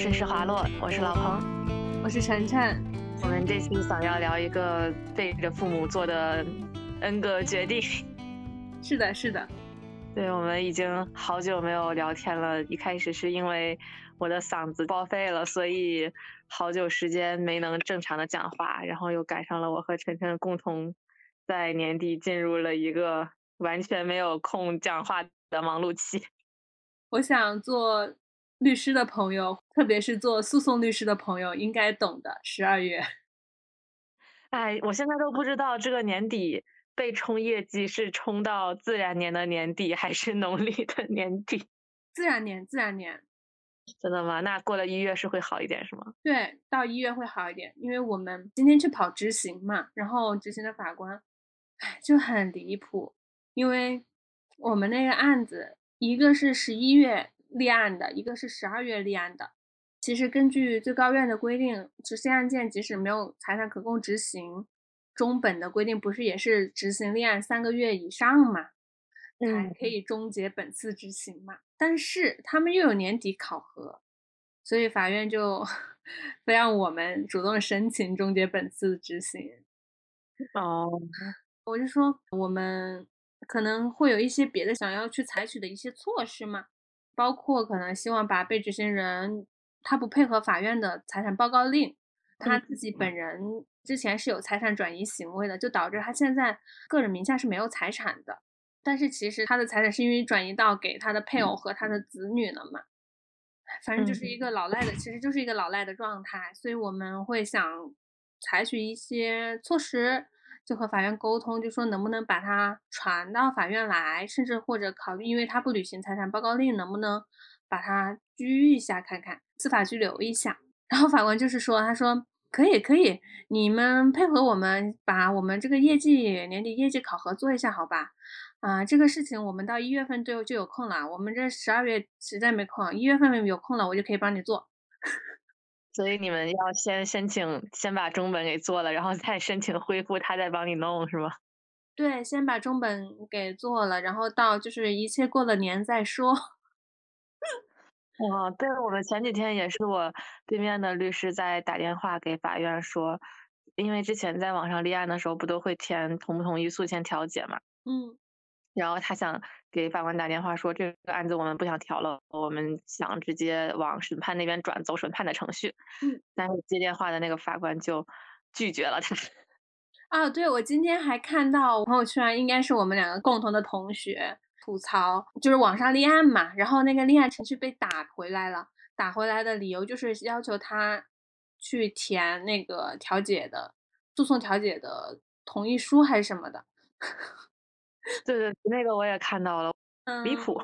绅士滑落，我是老彭，我是晨晨。我们这次想要聊一个背着父母做的 N 个决定。是的，是的。对，我们已经好久没有聊天了。一开始是因为我的嗓子报废了，所以好久时间没能正常的讲话。然后又赶上了我和晨晨共同在年底进入了一个完全没有空讲话的忙碌期。我想做。律师的朋友，特别是做诉讼律师的朋友，应该懂的。十二月，哎，我现在都不知道这个年底被冲业绩是冲到自然年的年底，还是农历的年底。自然年，自然年。真的吗？那过了一月是会好一点，是吗？对，到一月会好一点，因为我们今天去跑执行嘛，然后执行的法官，哎，就很离谱，因为我们那个案子，一个是十一月。立案的一个是十二月立案的，其实根据最高院的规定，执行案件即使没有财产可供执行，中本的规定不是也是执行立案三个月以上嘛，才可以终结本次执行嘛。但是他们又有年底考核，所以法院就 非让我们主动申请终结本次执行。哦，我就说我们可能会有一些别的想要去采取的一些措施嘛。包括可能希望把被执行人他不配合法院的财产报告令，他自己本人之前是有财产转移行为的，就导致他现在个人名下是没有财产的。但是其实他的财产是因为转移到给他的配偶和他的子女了嘛，反正就是一个老赖的，其实就是一个老赖的状态。所以我们会想采取一些措施。就和法院沟通，就说能不能把他传到法院来，甚至或者考虑，因为他不履行财产报告令，能不能把他拘一下看看，司法拘留一下。然后法官就是说，他说可以可以，你们配合我们把我们这个业绩年底业绩考核做一下，好吧？啊，这个事情我们到一月份就就有空了，我们这十二月实在没空，一月份有空了，我就可以帮你做。所以你们要先申请，先把中本给做了，然后再申请恢复，他再帮你弄，是吗？对，先把中本给做了，然后到就是一切过了年再说。哦，对，我们前几天也是我对面的律师在打电话给法院说，因为之前在网上立案的时候不都会填同不同意诉前调解嘛？嗯。然后他想给法官打电话说，这个案子我们不想调了，我们想直接往审判那边转，走审判的程序。嗯，但是接电话的那个法官就拒绝了他。啊，对，我今天还看到朋友圈，应该是我们两个共同的同学吐槽，就是网上立案嘛，然后那个立案程序被打回来了，打回来的理由就是要求他去填那个调解的诉讼调解的同意书还是什么的。对对，那个我也看到了，离谱。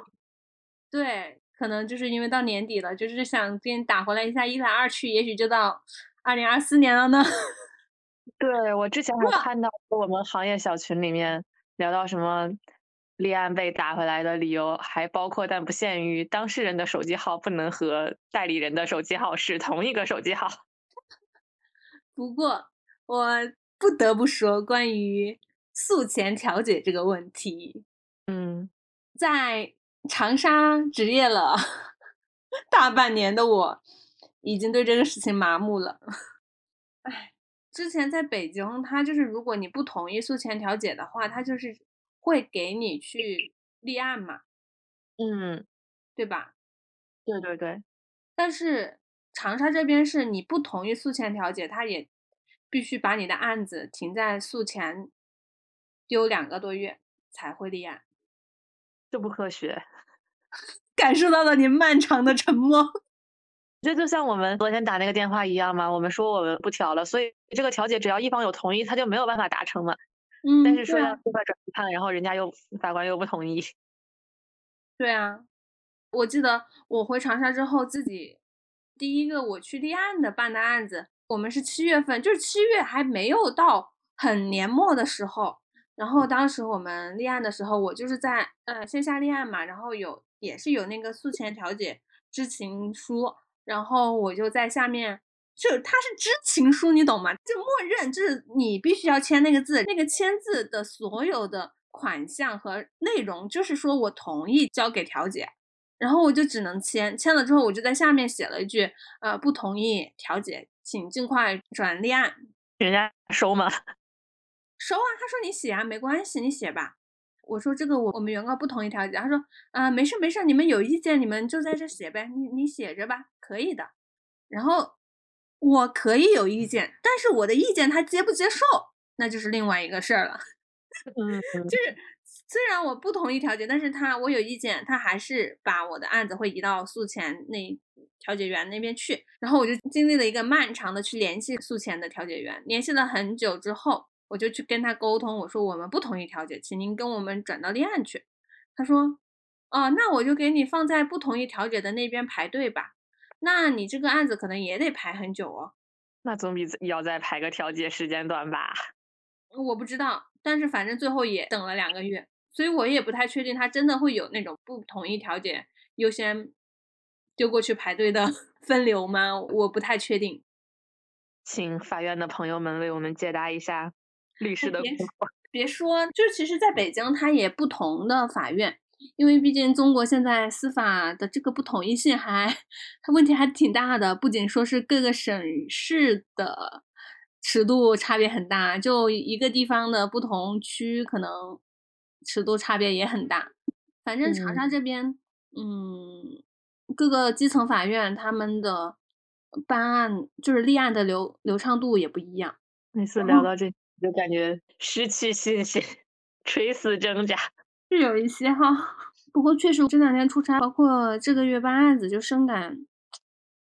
对，可能就是因为到年底了，就是想给你打回来一下，一来二去，也许就到二零二四年了呢。对我之前还看到我们行业小群里面聊到什么立案被打回来的理由，还包括但不限于当事人的手机号不能和代理人的手机号是同一个手机号。不过我不得不说，关于。诉前调解这个问题，嗯，在长沙执业了 大半年的我，已经对这个事情麻木了。哎，之前在北京，他就是如果你不同意诉前调解的话，他就是会给你去立案嘛，嗯，对吧？对对对。但是长沙这边是你不同意诉前调解，他也必须把你的案子停在诉前。丢两个多月才会立案，这不科学。感受到了你漫长的沉默，这就像我们昨天打那个电话一样嘛。我们说我们不调了，所以这个调解只要一方有同意，他就没有办法达成嘛。嗯，但是说要司法转判，然后人家又法官又不同意。对啊，我记得我回长沙之后，自己第一个我去立案的办的案子，我们是七月份，就是七月还没有到很年末的时候。然后当时我们立案的时候，我就是在呃线下立案嘛，然后有也是有那个诉前调解知情书，然后我就在下面，就它是知情书，你懂吗？就默认就是你必须要签那个字，那个签字的所有的款项和内容，就是说我同意交给调解，然后我就只能签，签了之后我就在下面写了一句，呃，不同意调解，请尽快转立案。人家收吗？收啊，他说你写啊，没关系，你写吧。我说这个我我们原告不同意调解，他说啊，没事没事，你们有意见你们就在这写呗，你你写着吧，可以的。然后我可以有意见，但是我的意见他接不接受，那就是另外一个事儿了。嗯，就是虽然我不同意调解，但是他我有意见，他还是把我的案子会移到诉前那调解员那边去。然后我就经历了一个漫长的去联系诉前的调解员，联系了很久之后，我就去跟他沟通，我说我们不同意调解，请您跟我们转到立案去。他说，哦，那我就给你放在不同意调解的那边排队吧。那你这个案子可能也得排很久哦。那总比要再排个调解时间短吧？我不知道。但是反正最后也等了两个月，所以我也不太确定他真的会有那种不同意调解优先丢过去排队的 分流吗？我不太确定，请法院的朋友们为我们解答一下律师的。别说，就其实在北京，它也不同的法院，因为毕竟中国现在司法的这个不统一性还它问题还挺大的，不仅说是各个省市的。尺度差别很大，就一个地方的不同区，可能尺度差别也很大。反正长沙这边，嗯，各个基层法院他们的办案就是立案的流流畅度也不一样。每次聊到这，就感觉失去信心，垂死挣扎。是有一些哈，不过确实这两天出差，包括这个月办案子，就深感，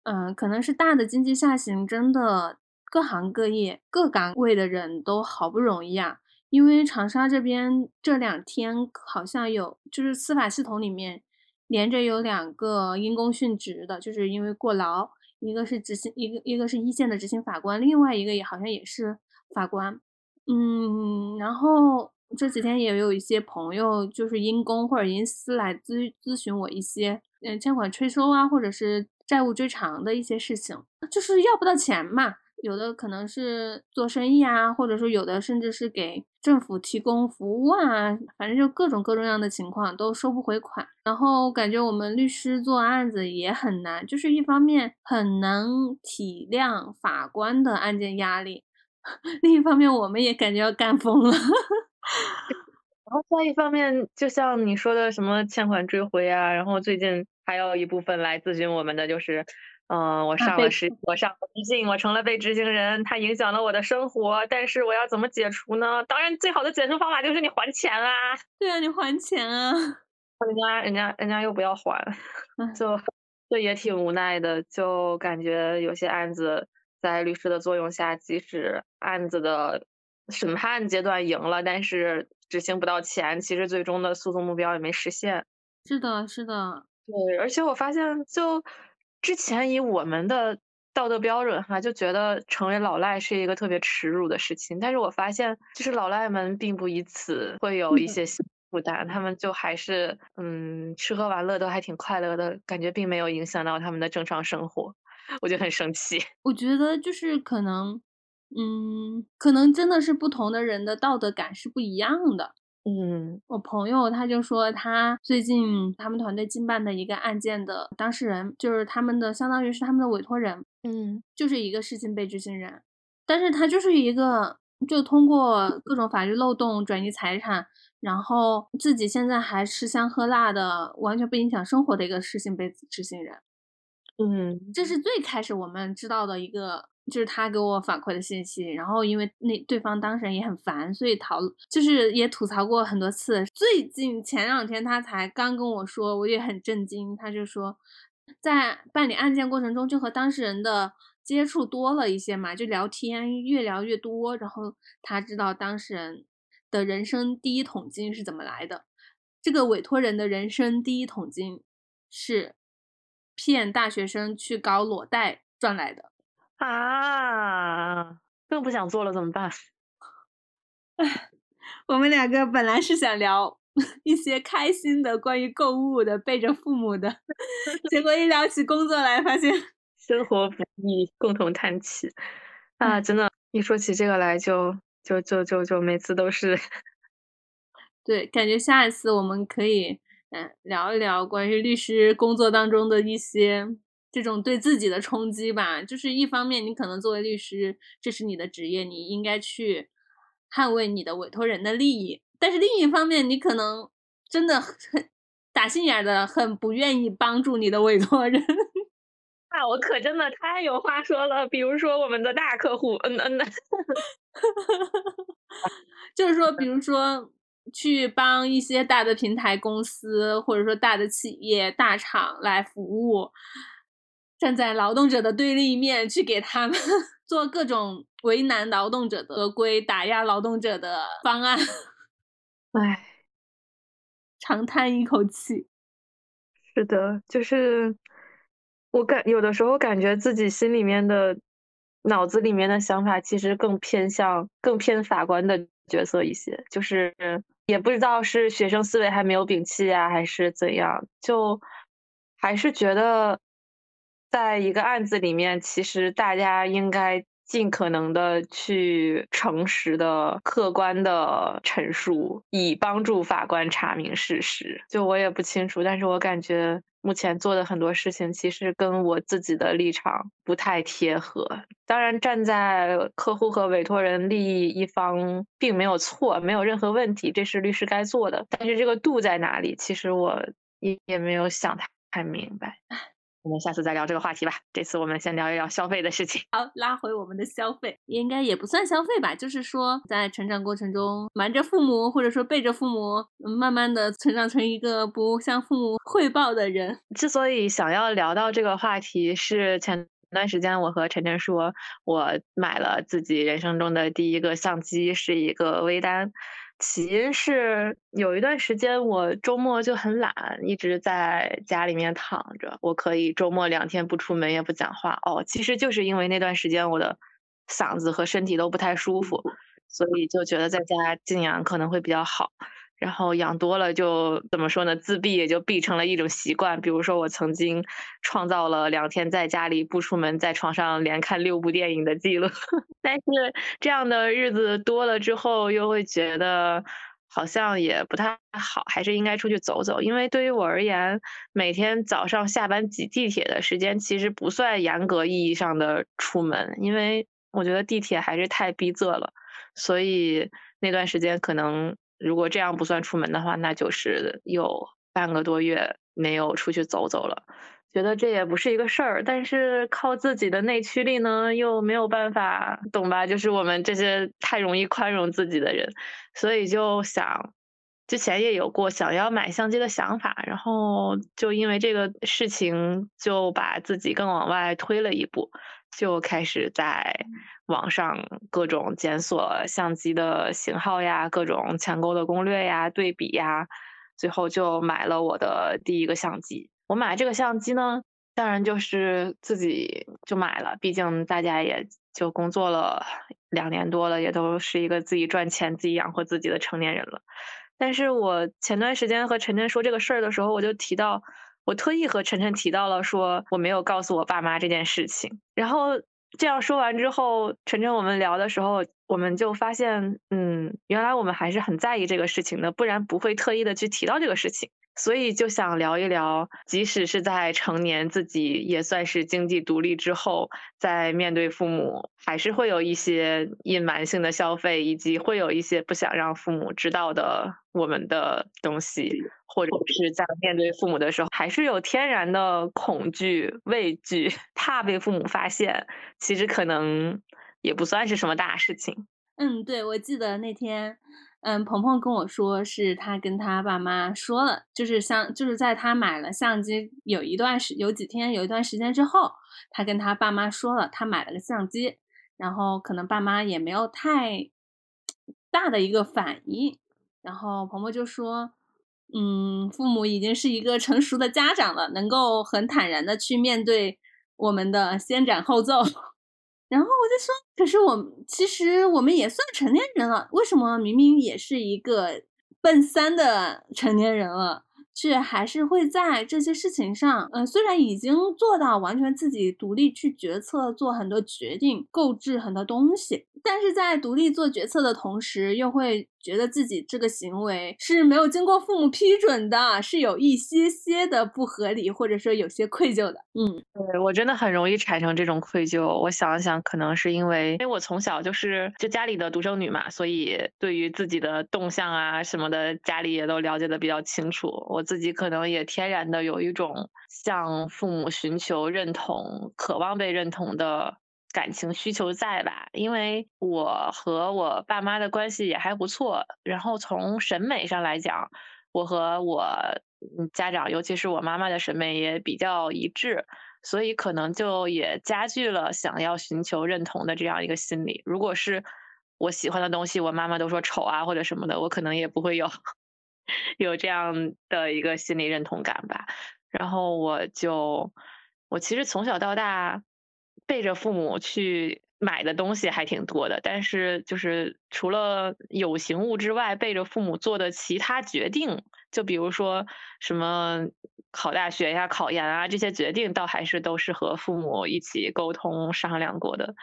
嗯，可能是大的经济下行真的。各行各业、各岗位的人都好不容易啊，因为长沙这边这两天好像有，就是司法系统里面连着有两个因公殉职的，就是因为过劳，一个是执行，一个一个是一线的执行法官，另外一个也好像也是法官，嗯，然后这几天也有一些朋友就是因公或者因私来咨咨询我一些，嗯，欠款催收啊，或者是债务追偿的一些事情，就是要不到钱嘛。有的可能是做生意啊，或者说有的甚至是给政府提供服务啊，反正就各种各种样的情况都收不回款。然后感觉我们律师做案子也很难，就是一方面很能体谅法官的案件压力，另一方面我们也感觉要干疯了。然后再一方面，就像你说的什么欠款追回啊，然后最近还有一部分来咨询我们的就是。嗯，我上了实，我上了微信，我成了被执行人，它影响了我的生活，但是我要怎么解除呢？当然，最好的解除方法就是你还钱啊！对啊，你还钱啊！人家，人家，人家又不要还，就，就也挺无奈的，就感觉有些案子在律师的作用下，即使案子的审判阶段赢了，但是执行不到钱，其实最终的诉讼目标也没实现。是的，是的，对，而且我发现就。之前以我们的道德标准哈，就觉得成为老赖是一个特别耻辱的事情。但是我发现，就是老赖们并不以此会有一些负担，他们就还是嗯吃喝玩乐都还挺快乐的，感觉并没有影响到他们的正常生活，我就很生气。我觉得就是可能，嗯，可能真的是不同的人的道德感是不一样的。嗯，我朋友他就说，他最近他们团队经办的一个案件的当事人，就是他们的相当于是他们的委托人，嗯，就是一个失信被执行人，但是他就是一个就通过各种法律漏洞转移财产，然后自己现在还吃香喝辣的，完全不影响生活的一个失信被执行人，嗯，这是最开始我们知道的一个。就是他给我反馈的信息，然后因为那对方当事人也很烦，所以讨就是也吐槽过很多次。最近前两天他才刚跟我说，我也很震惊。他就说，在办理案件过程中，就和当事人的接触多了一些嘛，就聊天越聊越多，然后他知道当事人的人生第一桶金是怎么来的。这个委托人的人生第一桶金是骗大学生去搞裸贷赚来的。啊，更不想做了，怎么办？哎，我们两个本来是想聊 一些开心的、关于购物的、背着父母的，结果一聊起工作来，发现生活不易，共同叹气。啊，真的，一说起这个来，就就就就就每次都是。对，感觉下一次我们可以嗯，聊一聊关于律师工作当中的一些这种对自己的冲击吧。就是一方面，你可能作为律师，这是你的职业，你应该去捍卫你的委托人的利益。但是另一方面，你可能真的很 打心眼的很不愿意帮助你的委托人。那我可真的太有话说了，比如说我们的大客户，嗯嗯，就是说，比如说去帮一些大的平台公司，或者说大的企业、大厂来服务，站在劳动者的对立面，去给他们 做各种为难劳动者的合规、打压劳动者的方案。唉，长叹一口气。是的，就是。我感有的时候感觉自己心里面的脑子里面的想法，其实更偏向更偏法官的角色一些，就是也不知道是学生思维还没有摒弃啊，还是怎样，就还是觉得在一个案子里面，其实大家应该。尽可能的去诚实的、客观的陈述，以帮助法官查明事实。就我也不清楚，但是我感觉目前做的很多事情，其实跟我自己的立场不太贴合。当然，站在客户和委托人利益一方，并没有错，没有任何问题，这是律师该做的。但是这个度在哪里？其实我也也没有想太明白。我们下次再聊这个话题吧。这次我们先聊一聊消费的事情。好，拉回我们的消费，应该也不算消费吧，就是说在成长过程中瞒着父母，或者说背着父母，慢慢的成长成一个不向父母汇报的人。之所以想要聊到这个话题，是前段时间我和晨晨说，我买了自己人生中的第一个相机，是一个微单。起因是有一段时间我周末就很懒，一直在家里面躺着。我可以周末两天不出门也不讲话。哦，其实就是因为那段时间我的嗓子和身体都不太舒服，所以就觉得在家静养可能会比较好。然后养多了就怎么说呢？自闭也就闭成了一种习惯。比如说我曾经创造了两天在家里不出门，在床上连看六部电影的记录。但是这样的日子多了之后，又会觉得好像也不太好，还是应该出去走走。因为对于我而言，每天早上下班挤地铁的时间其实不算严格意义上的出门，因为我觉得地铁还是太逼仄了。所以那段时间可能。如果这样不算出门的话，那就是有半个多月没有出去走走了，觉得这也不是一个事儿。但是靠自己的内驱力呢，又没有办法，懂吧？就是我们这些太容易宽容自己的人，所以就想，之前也有过想要买相机的想法，然后就因为这个事情，就把自己更往外推了一步。就开始在网上各种检索相机的型号呀，各种抢购的攻略呀，对比呀，最后就买了我的第一个相机。我买这个相机呢，当然就是自己就买了，毕竟大家也就工作了两年多了，也都是一个自己赚钱、自己养活自己的成年人了。但是我前段时间和晨晨说这个事儿的时候，我就提到。我特意和晨晨提到了，说我没有告诉我爸妈这件事情。然后这样说完之后，晨晨我们聊的时候，我们就发现，嗯，原来我们还是很在意这个事情的，不然不会特意的去提到这个事情。所以就想聊一聊，即使是在成年，自己也算是经济独立之后，在面对父母，还是会有一些隐瞒性的消费，以及会有一些不想让父母知道的我们的东西，或者是在面对父母的时候，还是有天然的恐惧、畏惧，怕被父母发现。其实可能也不算是什么大事情。嗯，对，我记得那天。嗯，鹏鹏跟我说，是他跟他爸妈说了，就是相，就是在他买了相机有一段时，有几天，有一段时间之后，他跟他爸妈说了，他买了个相机，然后可能爸妈也没有太大的一个反应，然后鹏鹏就说，嗯，父母已经是一个成熟的家长了，能够很坦然的去面对我们的先斩后奏。然后我就说，可是我其实我们也算成年人了，为什么明明也是一个奔三的成年人了，却还是会在这些事情上，嗯，虽然已经做到完全自己独立去决策、做很多决定、购置很多东西，但是在独立做决策的同时，又会觉得自己这个行为是没有经过父母批准的，是有一些些的不合理，或者说有些愧疚的。嗯，对我真的很容易产生这种愧疚。我想一想，可能是因为，因为我从小就是就家里的独生女嘛，所以对于自己的动向啊什么的，家里也都了解的比较清楚。我自己可能也天然的有一种向父母寻求认同、渴望被认同的。感情需求在吧？因为我和我爸妈的关系也还不错，然后从审美上来讲，我和我家长，尤其是我妈妈的审美也比较一致，所以可能就也加剧了想要寻求认同的这样一个心理。如果是我喜欢的东西，我妈妈都说丑啊或者什么的，我可能也不会有有这样的一个心理认同感吧。然后我就，我其实从小到大。背着父母去买的东西还挺多的，但是就是除了有形物之外，背着父母做的其他决定，就比如说什么考大学呀、考研啊这些决定，倒还是都是和父母一起沟通商量过的。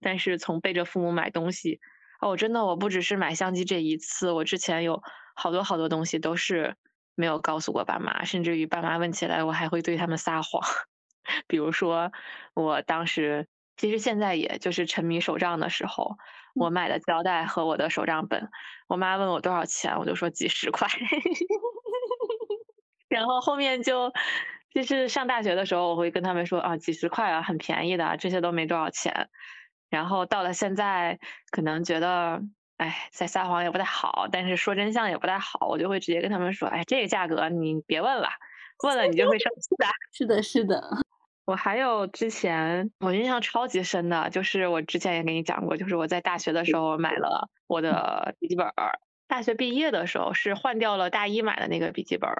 但是从背着父母买东西，哦，真的我不只是买相机这一次，我之前有好多好多东西都是没有告诉过爸妈，甚至于爸妈问起来，我还会对他们撒谎。比如说，我当时其实现在也就是沉迷手账的时候，我买的胶带和我的手账本，我妈问我多少钱，我就说几十块。然后后面就就是上大学的时候，我会跟他们说啊，几十块啊，很便宜的，这些都没多少钱。然后到了现在，可能觉得哎，在撒谎也不太好，但是说真相也不太好，我就会直接跟他们说，哎，这个价格你别问了，问了你就会生气的。是的，是的。我还有之前我印象超级深的，就是我之前也跟你讲过，就是我在大学的时候买了我的笔记本，大学毕业的时候是换掉了大一买的那个笔记本，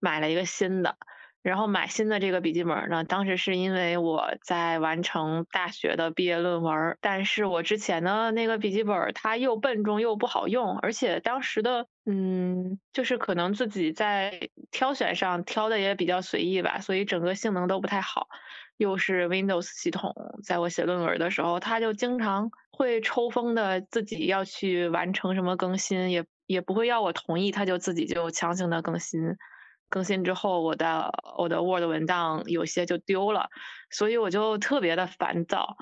买了一个新的。然后买新的这个笔记本呢，当时是因为我在完成大学的毕业论文，但是我之前的那个笔记本它又笨重又不好用，而且当时的嗯，就是可能自己在挑选上挑的也比较随意吧，所以整个性能都不太好，又是 Windows 系统，在我写论文的时候，它就经常会抽风的，自己要去完成什么更新，也也不会要我同意，它就自己就强行的更新。更新之后，我的我的 Word 文档有些就丢了，所以我就特别的烦躁，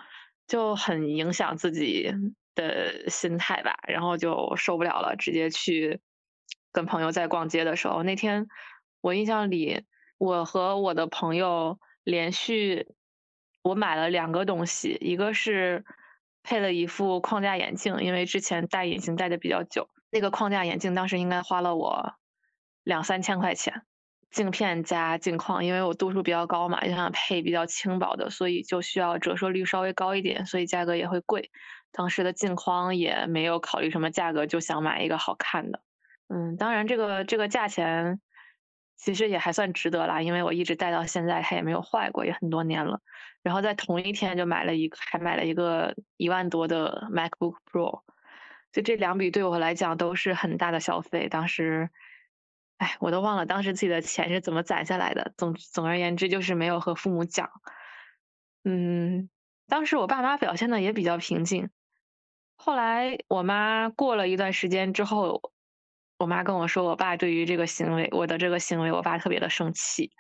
就很影响自己的心态吧，然后就受不了了，直接去跟朋友在逛街的时候，那天我印象里，我和我的朋友连续我买了两个东西，一个是配了一副框架眼镜，因为之前戴隐形戴的比较久，那个框架眼镜当时应该花了我两三千块钱。镜片加镜框，因为我度数比较高嘛，就想配比较轻薄的，所以就需要折射率稍微高一点，所以价格也会贵。当时的镜框也没有考虑什么价格，就想买一个好看的。嗯，当然这个这个价钱其实也还算值得啦，因为我一直戴到现在，它也没有坏过，也很多年了。然后在同一天就买了一个，还买了一个一万多的 MacBook Pro，就这两笔对我来讲都是很大的消费，当时。哎，我都忘了当时自己的钱是怎么攒下来的。总总而言之，就是没有和父母讲。嗯，当时我爸妈表现的也比较平静。后来我妈过了一段时间之后，我妈跟我说，我爸对于这个行为，我的这个行为，我爸特别的生气。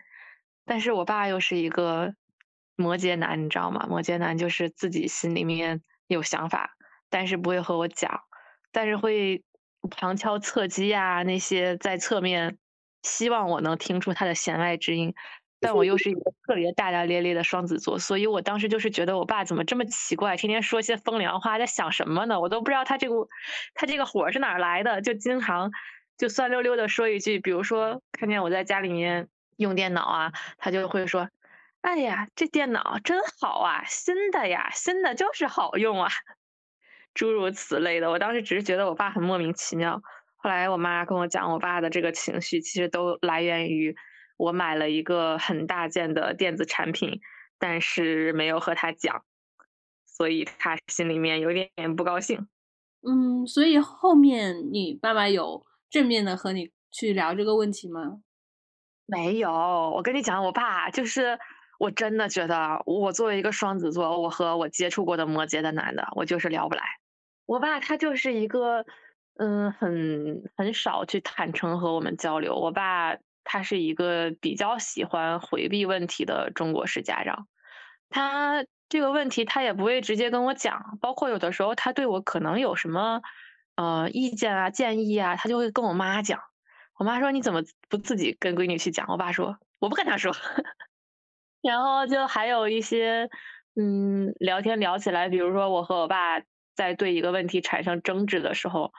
但是我爸又是一个摩羯男，你知道吗？摩羯男就是自己心里面有想法，但是不会和我讲，但是会。旁敲侧击呀，那些在侧面希望我能听出他的弦外之音，但我又是一个特别大大咧咧的双子座，所以我当时就是觉得我爸怎么这么奇怪，天天说些风凉话，在想什么呢？我都不知道他这个他这个火是哪来的，就经常就酸溜溜的说一句，比如说看见我在家里面用电脑啊，他就会说：“哎呀，这电脑真好啊，新的呀，新的就是好用啊。”诸如此类的，我当时只是觉得我爸很莫名其妙。后来我妈跟我讲，我爸的这个情绪其实都来源于我买了一个很大件的电子产品，但是没有和他讲，所以他心里面有点点不高兴。嗯，所以后面你爸爸有正面的和你去聊这个问题吗？没有，我跟你讲，我爸就是我真的觉得，我作为一个双子座，我和我接触过的摩羯的男的，我就是聊不来。我爸他就是一个，嗯，很很少去坦诚和我们交流。我爸他是一个比较喜欢回避问题的中国式家长，他这个问题他也不会直接跟我讲，包括有的时候他对我可能有什么呃意见啊、建议啊，他就会跟我妈讲。我妈说你怎么不自己跟闺女去讲？我爸说我不跟他说。然后就还有一些嗯聊天聊起来，比如说我和我爸。在对一个问题产生争执的时候，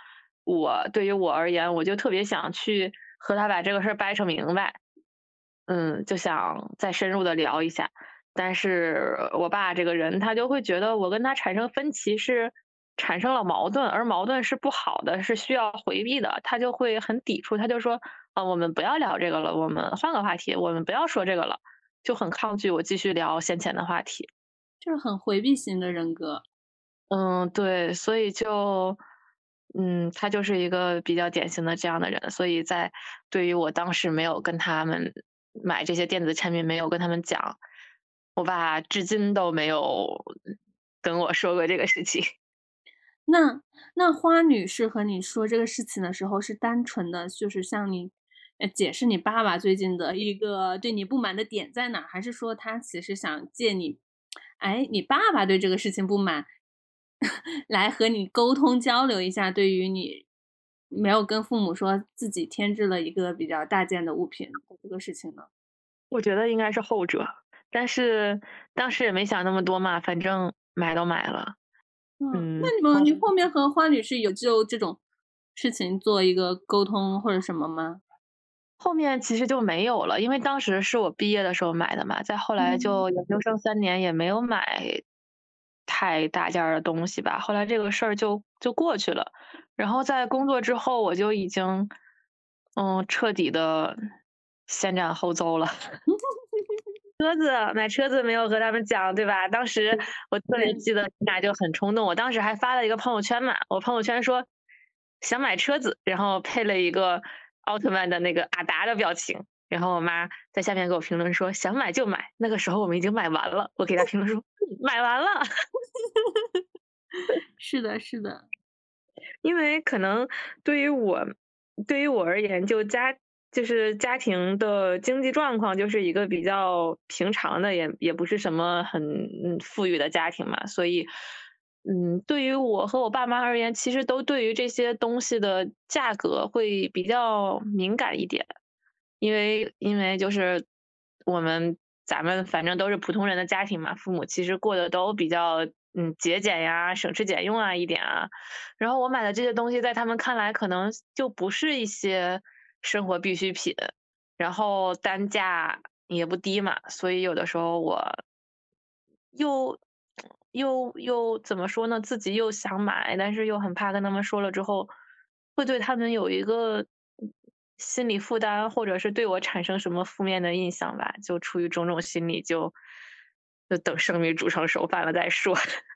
我对于我而言，我就特别想去和他把这个事儿掰扯明白，嗯，就想再深入的聊一下。但是我爸这个人，他就会觉得我跟他产生分歧是产生了矛盾，而矛盾是不好的，是需要回避的，他就会很抵触，他就说啊，我们不要聊这个了，我们换个话题，我们不要说这个了，就很抗拒我继续聊先前的话题，就是很回避型的人格。嗯，对，所以就，嗯，他就是一个比较典型的这样的人，所以在对于我当时没有跟他们买这些电子产品，没有跟他们讲，我爸至今都没有跟我说过这个事情。那那花女士和你说这个事情的时候，是单纯的，就是向你解释你爸爸最近的一个对你不满的点在哪，还是说他其实想借你，哎，你爸爸对这个事情不满？来和你沟通交流一下，对于你没有跟父母说自己添置了一个比较大件的物品这个事情呢？我觉得应该是后者，但是当时也没想那么多嘛，反正买都买了。嗯，那你们你后面和花女士有就这种事情做一个沟通或者什么吗？后面其实就没有了，因为当时是我毕业的时候买的嘛，再后来就研究生三年也没有买。太大件的东西吧，后来这个事儿就就过去了。然后在工作之后，我就已经嗯彻底的先斩后奏了。车子买车子没有和他们讲，对吧？当时 我特别记得你俩就很冲动，我当时还发了一个朋友圈嘛，我朋友圈说想买车子，然后配了一个奥特曼的那个阿达的表情。然后我妈在下面给我评论说：“想买就买。”那个时候我们已经买完了。我给她评论说：“ 买完了。”是的，是的。因为可能对于我，对于我而言，就家就是家庭的经济状况就是一个比较平常的，也也不是什么很富裕的家庭嘛。所以，嗯，对于我和我爸妈而言，其实都对于这些东西的价格会比较敏感一点。因为因为就是我们咱们反正都是普通人的家庭嘛，父母其实过得都比较嗯节俭呀、省吃俭用啊一点啊。然后我买的这些东西，在他们看来可能就不是一些生活必需品，然后单价也不低嘛，所以有的时候我又又又怎么说呢？自己又想买，但是又很怕跟他们说了之后，会对他们有一个。心理负担，或者是对我产生什么负面的印象吧，就出于种种心理，就就等生米煮成熟饭了再说。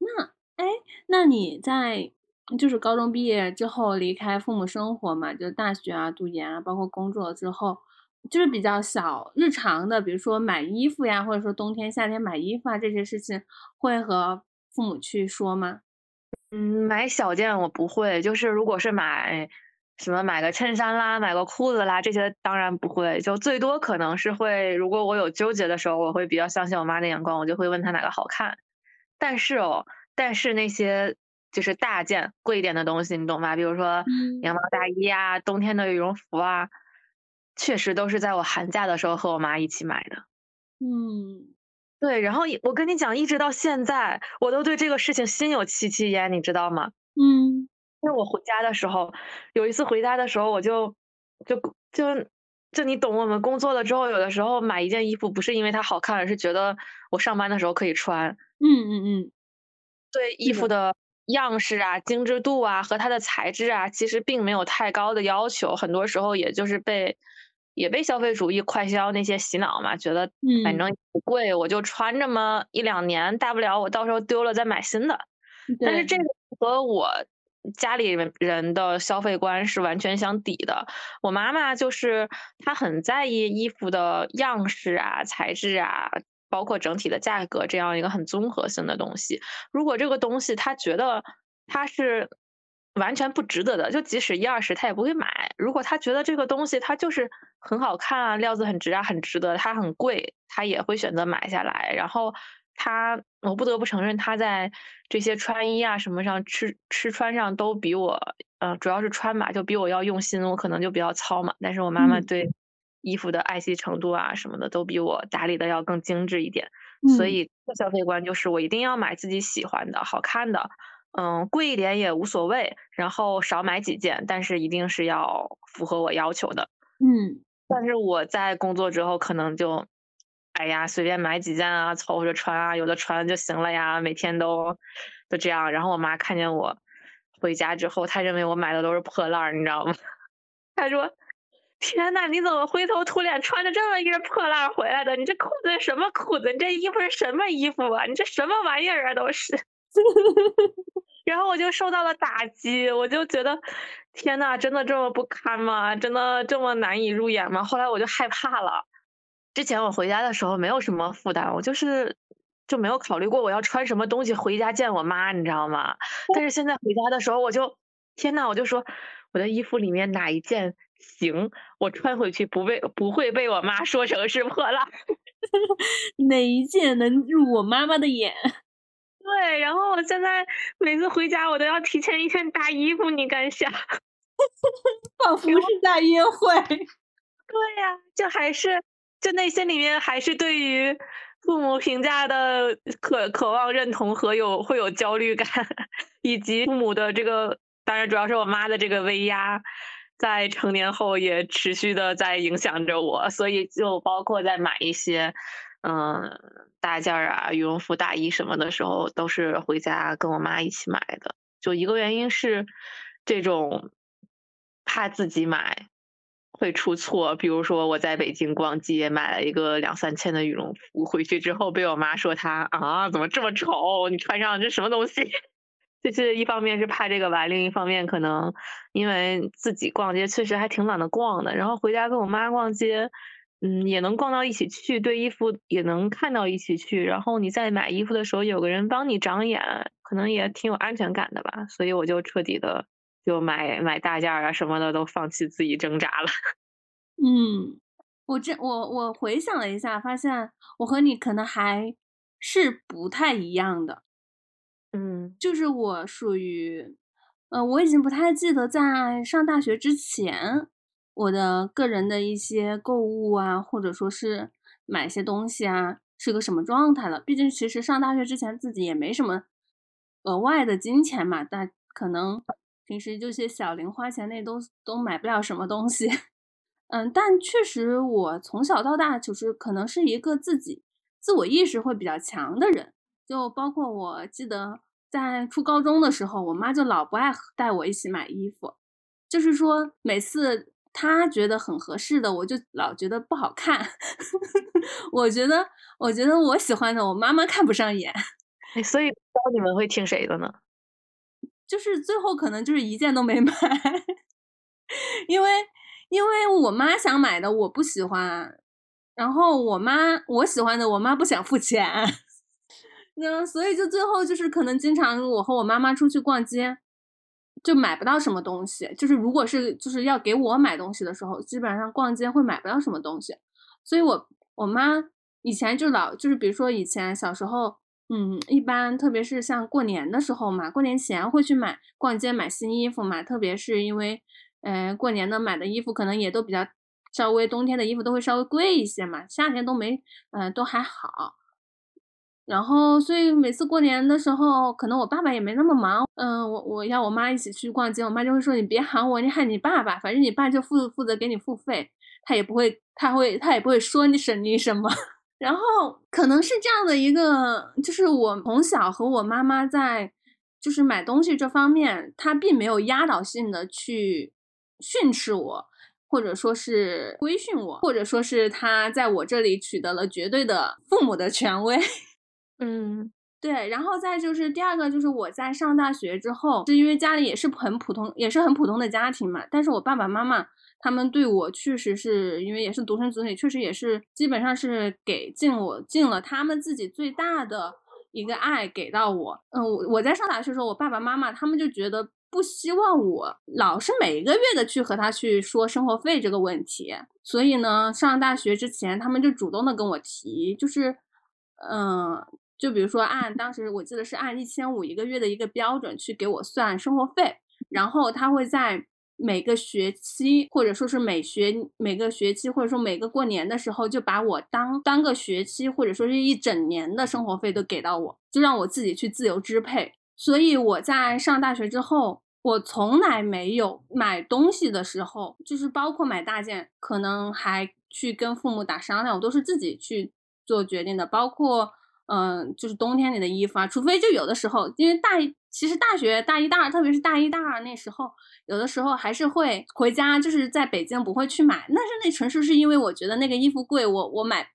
那哎，那你在就是高中毕业之后离开父母生活嘛，就大学啊、读研啊，包括工作之后，就是比较小日常的，比如说买衣服呀，或者说冬天、夏天买衣服啊这些事情，会和父母去说吗？嗯，买小件我不会，就是如果是买。什么买个衬衫啦，买个裤子啦，这些当然不会，就最多可能是会，如果我有纠结的时候，我会比较相信我妈的眼光，我就会问她哪个好看。但是哦，但是那些就是大件贵一点的东西，你懂吗？比如说羊毛大衣啊，冬天的羽绒服啊，确实都是在我寒假的时候和我妈一起买的。嗯，对。然后我跟你讲，一直到现在，我都对这个事情心有戚戚焉，你知道吗？嗯。因为我回家的时候，有一次回家的时候，我就就就就你懂，我们工作了之后，有的时候买一件衣服不是因为它好看，而是觉得我上班的时候可以穿。嗯嗯嗯，对衣服的样式啊、精致度啊和它的材质啊，其实并没有太高的要求。很多时候也就是被也被消费主义快消那些洗脑嘛，觉得反正不贵，我就穿这么一两年，大不了我到时候丢了再买新的。但是这个和我。家里人的消费观是完全相抵的。我妈妈就是她很在意衣服的样式啊、材质啊，包括整体的价格这样一个很综合性的东西。如果这个东西她觉得它是完全不值得的，就即使一二十她也不会买。如果她觉得这个东西它就是很好看啊，料子很值啊，很值得，它很贵，她也会选择买下来。然后她，我不得不承认，他在这些穿衣啊什么上吃吃穿上都比我，呃，主要是穿吧，就比我要用心。我可能就比较糙嘛，但是我妈妈对衣服的爱惜程度啊什么的都比我打理的要更精致一点。所以消费观就是我一定要买自己喜欢的、好看的。嗯，贵一点也无所谓，然后少买几件，但是一定是要符合我要求的。嗯，但是我在工作之后可能就，哎呀，随便买几件啊，凑合着穿啊，有的穿就行了呀，每天都都这样。然后我妈看见我回家之后，她认为我买的都是破烂儿，你知道吗？她说：“天呐，你怎么灰头土脸穿着这么一身破烂回来的？你这裤子什么裤子？你这衣服是什么衣服啊？你这什么玩意儿啊？都是。”然后我就受到了打击，我就觉得，天呐，真的这么不堪吗？真的这么难以入眼吗？后来我就害怕了。之前我回家的时候没有什么负担，我就是就没有考虑过我要穿什么东西回家见我妈，你知道吗？但是现在回家的时候，我就天呐，我就说我的衣服里面哪一件行，我穿回去不被不会被我妈说成是破烂，哪一件能入我妈妈的眼？对，然后我现在每次回家，我都要提前一天搭衣服，你敢想？仿佛是在约会。对呀，就还是就内心里面还是对于父母评价的渴渴望认同和有会有焦虑感，以及父母的这个，当然主要是我妈的这个威压，在成年后也持续的在影响着我，所以就包括在买一些。嗯，大件儿啊，羽绒服、大衣什么的时候，都是回家跟我妈一起买的。就一个原因是，这种怕自己买会出错。比如说我在北京逛街，买了一个两三千的羽绒服，回去之后被我妈说她啊，怎么这么丑？你穿上这什么东西？就是一方面是怕这个吧，另一方面可能因为自己逛街确实还挺懒得逛的，然后回家跟我妈逛街。嗯，也能逛到一起去，对衣服也能看到一起去。然后你在买衣服的时候，有个人帮你长眼，可能也挺有安全感的吧。所以我就彻底的就买买大件啊什么的都放弃自己挣扎了。嗯，我这我我回想了一下，发现我和你可能还是不太一样的。嗯，就是我属于，呃，我已经不太记得在上大学之前。我的个人的一些购物啊，或者说是买些东西啊，是个什么状态了？毕竟其实上大学之前自己也没什么额外的金钱嘛，但可能平时这些小零花钱内都都买不了什么东西。嗯，但确实我从小到大就是可能是一个自己自我意识会比较强的人，就包括我记得在初高中的时候，我妈就老不爱带我一起买衣服，就是说每次。他觉得很合适的，我就老觉得不好看。我觉得，我觉得我喜欢的，我妈妈看不上眼。所以，你们会听谁的呢？就是最后可能就是一件都没买，因为因为我妈想买的我不喜欢，然后我妈我喜欢的我妈不想付钱，那所以就最后就是可能经常我和我妈妈出去逛街。就买不到什么东西，就是如果是就是要给我买东西的时候，基本上逛街会买不到什么东西，所以我我妈以前就老就是比如说以前小时候，嗯，一般特别是像过年的时候嘛，过年前会去买逛街买新衣服嘛，特别是因为，嗯，过年的买的衣服可能也都比较稍微冬天的衣服都会稍微贵一些嘛，夏天都没，嗯，都还好。然后，所以每次过年的时候，可能我爸爸也没那么忙。嗯，我我要我妈一起去逛街，我妈就会说：“你别喊我，你喊你爸爸，反正你爸就负负责给你付费，他也不会，他会他也不会说你省你什么。”然后可能是这样的一个，就是我从小和我妈妈在就是买东西这方面，她并没有压倒性的去训斥我，或者说是规训我，或者说是她在我这里取得了绝对的父母的权威。嗯，对，然后再就是第二个，就是我在上大学之后，是因为家里也是很普通，也是很普通的家庭嘛。但是我爸爸妈妈他们对我确实是因为也是独生子女，确实也是基本上是给尽我尽了他们自己最大的一个爱给到我。嗯，我我在上大学的时候，我爸爸妈妈他们就觉得不希望我老是每个月的去和他去说生活费这个问题，所以呢，上大学之前他们就主动的跟我提，就是嗯。就比如说，按当时我记得是按一千五一个月的一个标准去给我算生活费，然后他会在每个学期或者说是每学每个学期或者说每个过年的时候，就把我当当个学期或者说是一整年的生活费都给到我，就让我自己去自由支配。所以我在上大学之后，我从来没有买东西的时候，就是包括买大件，可能还去跟父母打商量，我都是自己去做决定的，包括。嗯，就是冬天里的衣服啊，除非就有的时候，因为大其实大学大一大二，特别是大一大二那时候，有的时候还是会回家，就是在北京不会去买，那是那纯属是因为我觉得那个衣服贵，我我买。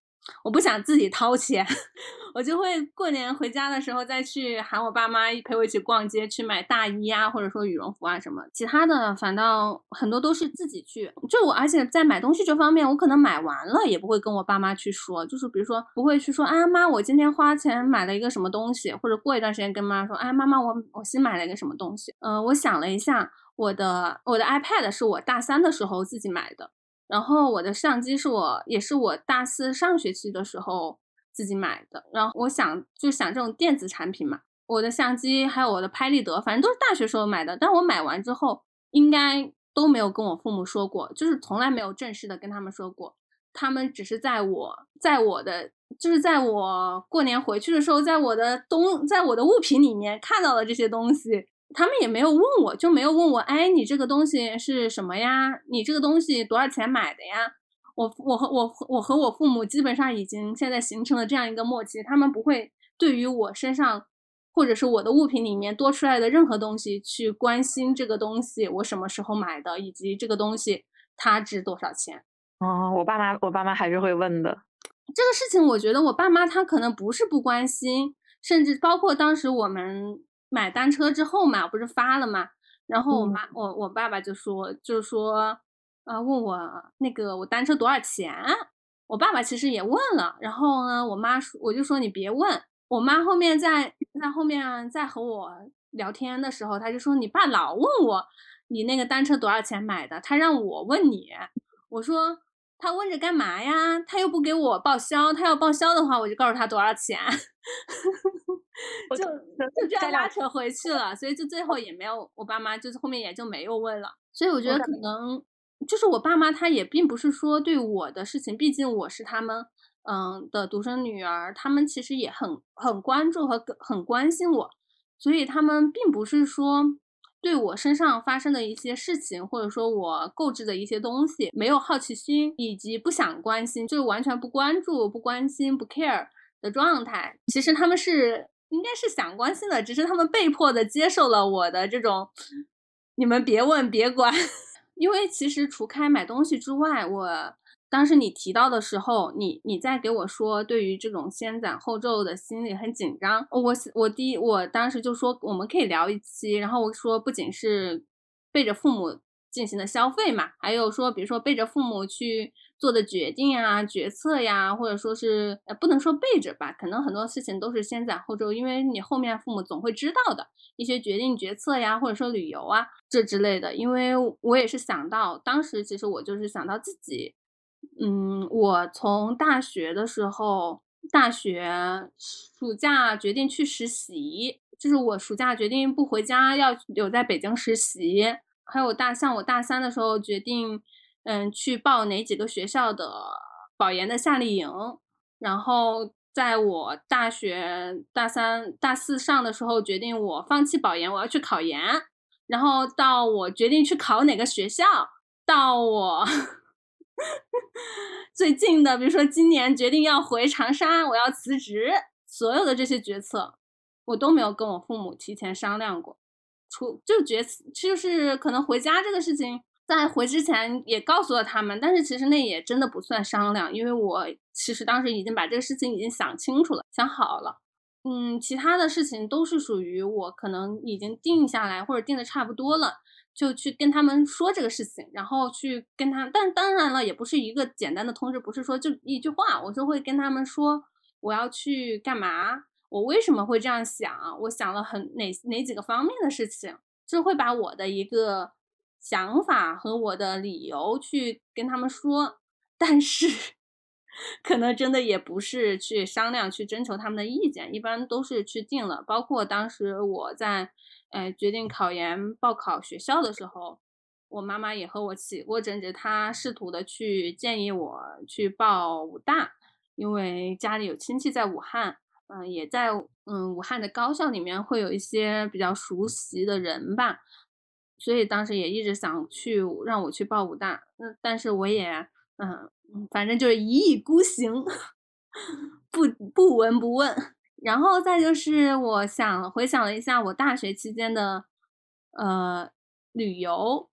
我不想自己掏钱，我就会过年回家的时候再去喊我爸妈陪我一起逛街，去买大衣啊，或者说羽绒服啊什么。其他的反倒很多都是自己去。就我，而且在买东西这方面，我可能买完了也不会跟我爸妈去说，就是比如说不会去说啊妈，我今天花钱买了一个什么东西，或者过一段时间跟妈说，哎妈妈，我我新买了一个什么东西。嗯，我想了一下，我的我的 iPad 是我大三的时候自己买的。然后我的相机是我也是我大四上学期的时候自己买的。然后我想就想这种电子产品嘛，我的相机还有我的拍立得，反正都是大学时候买的。但我买完之后，应该都没有跟我父母说过，就是从来没有正式的跟他们说过。他们只是在我在我的就是在我过年回去的时候，在我的东在我的物品里面看到了这些东西。他们也没有问我，就没有问我，哎，你这个东西是什么呀？你这个东西多少钱买的呀？我我和我我和我父母基本上已经现在形成了这样一个默契，他们不会对于我身上或者是我的物品里面多出来的任何东西去关心这个东西我什么时候买的，以及这个东西它值多少钱。哦，我爸妈我爸妈还是会问的。这个事情，我觉得我爸妈他可能不是不关心，甚至包括当时我们。买单车之后嘛，不是发了嘛，然后我妈我我爸爸就说，就是说，啊，问我那个我单车多少钱？我爸爸其实也问了，然后呢，我妈说，我就说你别问。我妈后面在在后面在和我聊天的时候，他就说你爸老问我你那个单车多少钱买的，他让我问你。我说他问着干嘛呀？他又不给我报销，他要报销的话，我就告诉他多少钱。就就这样拉扯回去了，所以就最后也没有，我爸妈就是后面也就没有问了。所以我觉得可能就是我爸妈他也并不是说对我的事情，毕竟我是他们嗯的独生女儿，他们其实也很很关注和很关心我，所以他们并不是说对我身上发生的一些事情，或者说我购置的一些东西没有好奇心，以及不想关心，就是完全不关注、不关心、不 care 的状态。其实他们是。应该是想关心的，只是他们被迫的接受了我的这种，你们别问别管。因为其实除开买东西之外，我当时你提到的时候，你你在给我说对于这种先斩后奏的心理很紧张。我我第一我当时就说我们可以聊一期，然后我说不仅是背着父母进行的消费嘛，还有说比如说背着父母去。做的决定啊、决策呀，或者说是呃，不能说背着吧，可能很多事情都是先斩后奏，因为你后面父母总会知道的一些决定、决策呀，或者说旅游啊这之类的。因为我也是想到，当时其实我就是想到自己，嗯，我从大学的时候，大学暑假决定去实习，就是我暑假决定不回家，要留在北京实习，还有大像我大三的时候决定。嗯，去报哪几个学校的保研的夏令营，然后在我大学大三、大四上的时候，决定我放弃保研，我要去考研，然后到我决定去考哪个学校，到我 最近的，比如说今年决定要回长沙，我要辞职，所有的这些决策，我都没有跟我父母提前商量过，出就决就是可能回家这个事情。在回之前也告诉了他们，但是其实那也真的不算商量，因为我其实当时已经把这个事情已经想清楚了，想好了。嗯，其他的事情都是属于我可能已经定下来或者定的差不多了，就去跟他们说这个事情，然后去跟他，但当然了，也不是一个简单的通知，不是说就一句话，我就会跟他们说我要去干嘛，我为什么会这样想，我想了很哪哪几个方面的事情，就会把我的一个想法和我的理由去跟他们说，但是。可能真的也不是去商量、去征求他们的意见，一般都是去定了。包括当时我在，呃，决定考研报考学校的时候，我妈妈也和我起过争执。她试图的去建议我去报武大，因为家里有亲戚在武汉，嗯，也在嗯武汉的高校里面会有一些比较熟悉的人吧，所以当时也一直想去让我去报武大。那但是我也，嗯。反正就是一意孤行，不不闻不问。然后再就是，我想回想了一下我大学期间的，呃，旅游，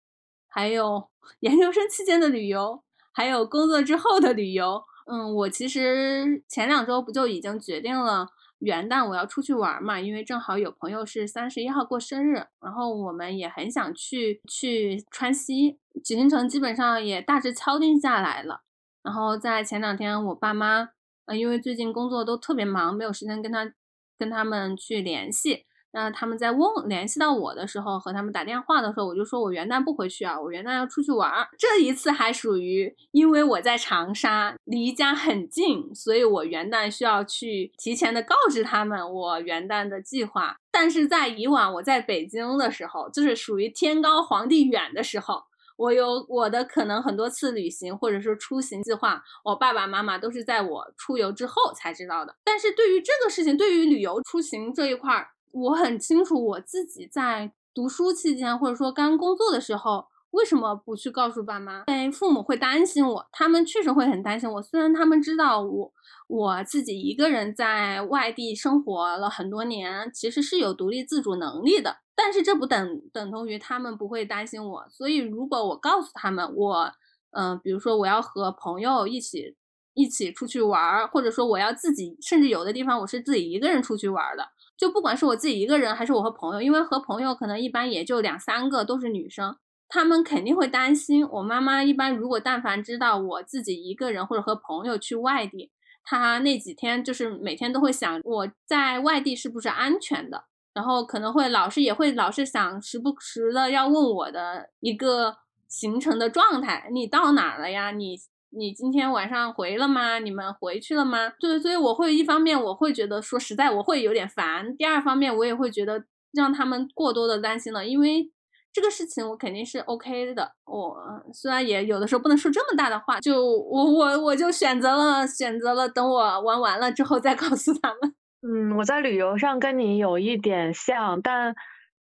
还有 研究生期间的旅游，还有工作之后的旅游。嗯，我其实前两周不就已经决定了元旦我要出去玩嘛，因为正好有朋友是三十一号过生日，然后我们也很想去去川西，行程基本上也大致敲定下来了。然后在前两天，我爸妈，呃，因为最近工作都特别忙，没有时间跟他跟他们去联系。那他们在问联系到我的时候，和他们打电话的时候，我就说我元旦不回去啊，我元旦要出去玩儿。这一次还属于因为我在长沙，离家很近，所以我元旦需要去提前的告知他们我元旦的计划。但是在以往我在北京的时候，就是属于天高皇帝远的时候。我有我的可能很多次旅行或者说出行计划，我爸爸妈妈都是在我出游之后才知道的。但是对于这个事情，对于旅游出行这一块儿，我很清楚我自己在读书期间或者说刚工作的时候为什么不去告诉爸妈？因为父母会担心我，他们确实会很担心我。虽然他们知道我我自己一个人在外地生活了很多年，其实是有独立自主能力的。但是这不等等同于他们不会担心我，所以如果我告诉他们我，嗯，比如说我要和朋友一起一起出去玩，或者说我要自己，甚至有的地方我是自己一个人出去玩的，就不管是我自己一个人还是我和朋友，因为和朋友可能一般也就两三个都是女生，他们肯定会担心。我妈妈一般如果但凡知道我自己一个人或者和朋友去外地，她那几天就是每天都会想我在外地是不是安全的。然后可能会老是也会老是想时不时的要问我的一个行程的状态，你到哪了呀？你你今天晚上回了吗？你们回去了吗？对，所以我会一方面我会觉得说实在我会有点烦，第二方面我也会觉得让他们过多的担心了，因为这个事情我肯定是 OK 的。我虽然也有的时候不能说这么大的话，就我我我就选择了选择了等我玩完了之后再告诉他们。嗯，我在旅游上跟你有一点像，但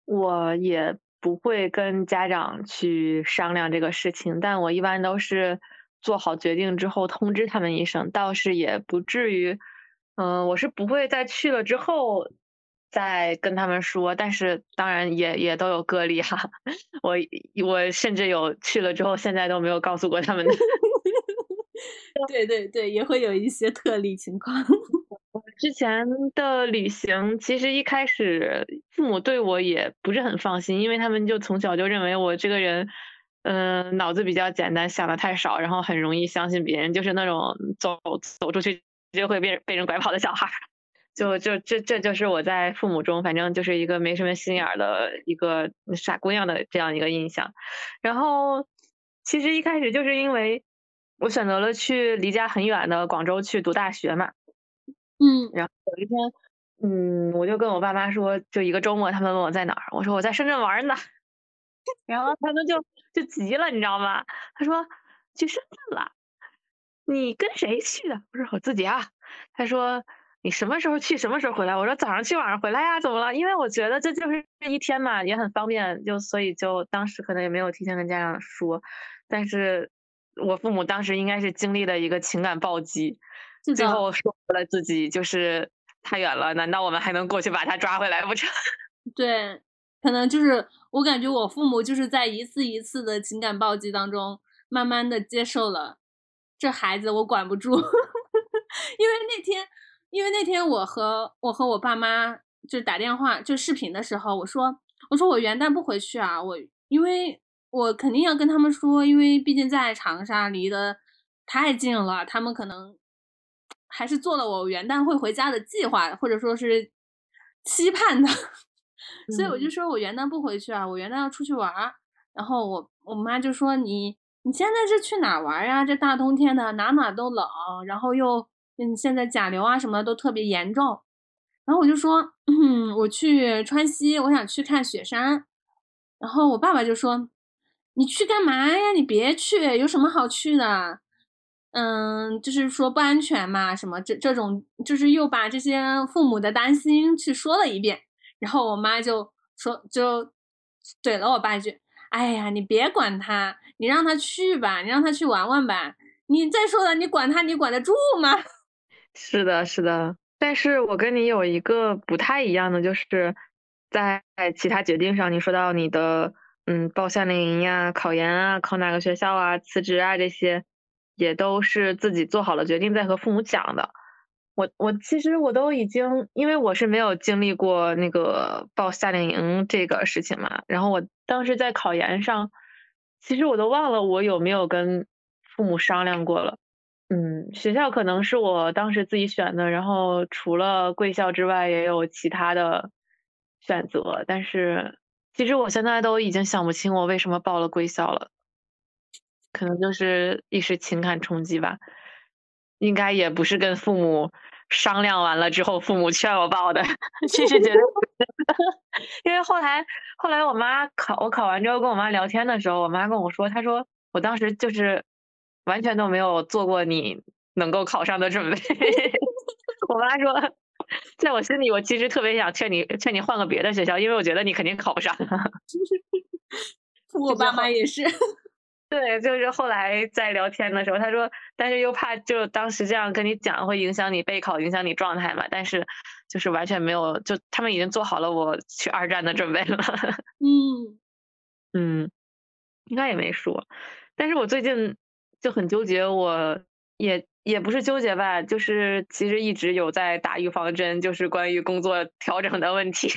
我也不会跟家长去商量这个事情。但我一般都是做好决定之后通知他们一声，倒是也不至于。嗯，我是不会在去了之后再跟他们说，但是当然也也都有个例哈。我我甚至有去了之后，现在都没有告诉过他们的。对对对，也会有一些特例情况。之前的旅行，其实一开始父母对我也不是很放心，因为他们就从小就认为我这个人，嗯，脑子比较简单，想的太少，然后很容易相信别人，就是那种走走出去就会被被人拐跑的小孩。就就这这就是我在父母中，反正就是一个没什么心眼儿的一个傻姑娘的这样一个印象。然后其实一开始就是因为我选择了去离家很远的广州去读大学嘛。嗯，然后有一天，嗯，我就跟我爸妈说，就一个周末，他们问我在哪儿，我说我在深圳玩呢，然后他们就就急了，你知道吗？他说去深圳了，你跟谁去的？我说我自己啊。他说你什么时候去，什么时候回来？我说早上去，晚上回来呀，怎么了？因为我觉得这就是一天嘛，也很方便，就所以就当时可能也没有提前跟家长说，但是我父母当时应该是经历了一个情感暴击。最后说服了自己，就是太远了，难道我们还能过去把他抓回来不成？对，可能就是我感觉我父母就是在一次一次的情感暴击当中，慢慢的接受了这孩子我管不住，因为那天因为那天我和我和我爸妈就打电话就视频的时候，我说我说我元旦不回去啊，我因为我肯定要跟他们说，因为毕竟在长沙离得太近了，他们可能还是做了我元旦会回家的计划，或者说是期盼的，所以我就说我元旦不回去啊，我元旦要出去玩儿。然后我我妈就说你你现在是去哪玩呀？这大冬天的哪哪都冷，然后又嗯现在甲流啊什么的都特别严重。然后我就说嗯 我去川西，我想去看雪山。然后我爸爸就说你去干嘛呀？你别去，有什么好去的？嗯，就是说不安全嘛，什么这这种就是又把这些父母的担心去说了一遍。然后我妈就说就怼了我爸一句。哎呀，你别管他，你让他去吧，你让他去玩玩吧。你再说了，你管他，你管得住吗？是的，是的。但是我跟你有一个不太一样的，就是在其他决定上，你说到你的嗯报夏令营呀、考研啊、考哪个学校啊、辞职啊这些，也都是自己做好了决定再和父母讲的。我我其实我都已经，因为我是没有经历过那个报夏令营这个事情嘛，然后我当时在考研上，其实我都忘了我有没有跟父母商量过了。嗯，学校可能是我当时自己选的，然后除了贵校之外也有其他的选择，但是其实我现在都已经想不清我为什么报了贵校了，可能就是一时情感冲击吧。应该也不是跟父母商量完了之后，父母劝我报的。其实觉得，因为后来后来我妈考我考完之后跟我妈聊天的时候，我妈跟我说，她说我当时就是完全都没有做过你能够考上的准备。我妈说，在我心里，我其实特别想劝你劝你换个别的学校，因为我觉得你肯定考不上。我爸妈也是。对，就是后来在聊天的时候，他说，但是又怕就当时这样跟你讲会影响你备考，影响你状态嘛。但是就是完全没有，就他们已经做好了我去二战的准备了。嗯嗯，应该也没说。但是我最近就很纠结，我也也不是纠结吧，就是其实一直有在打预防针，就是关于工作调整的问题。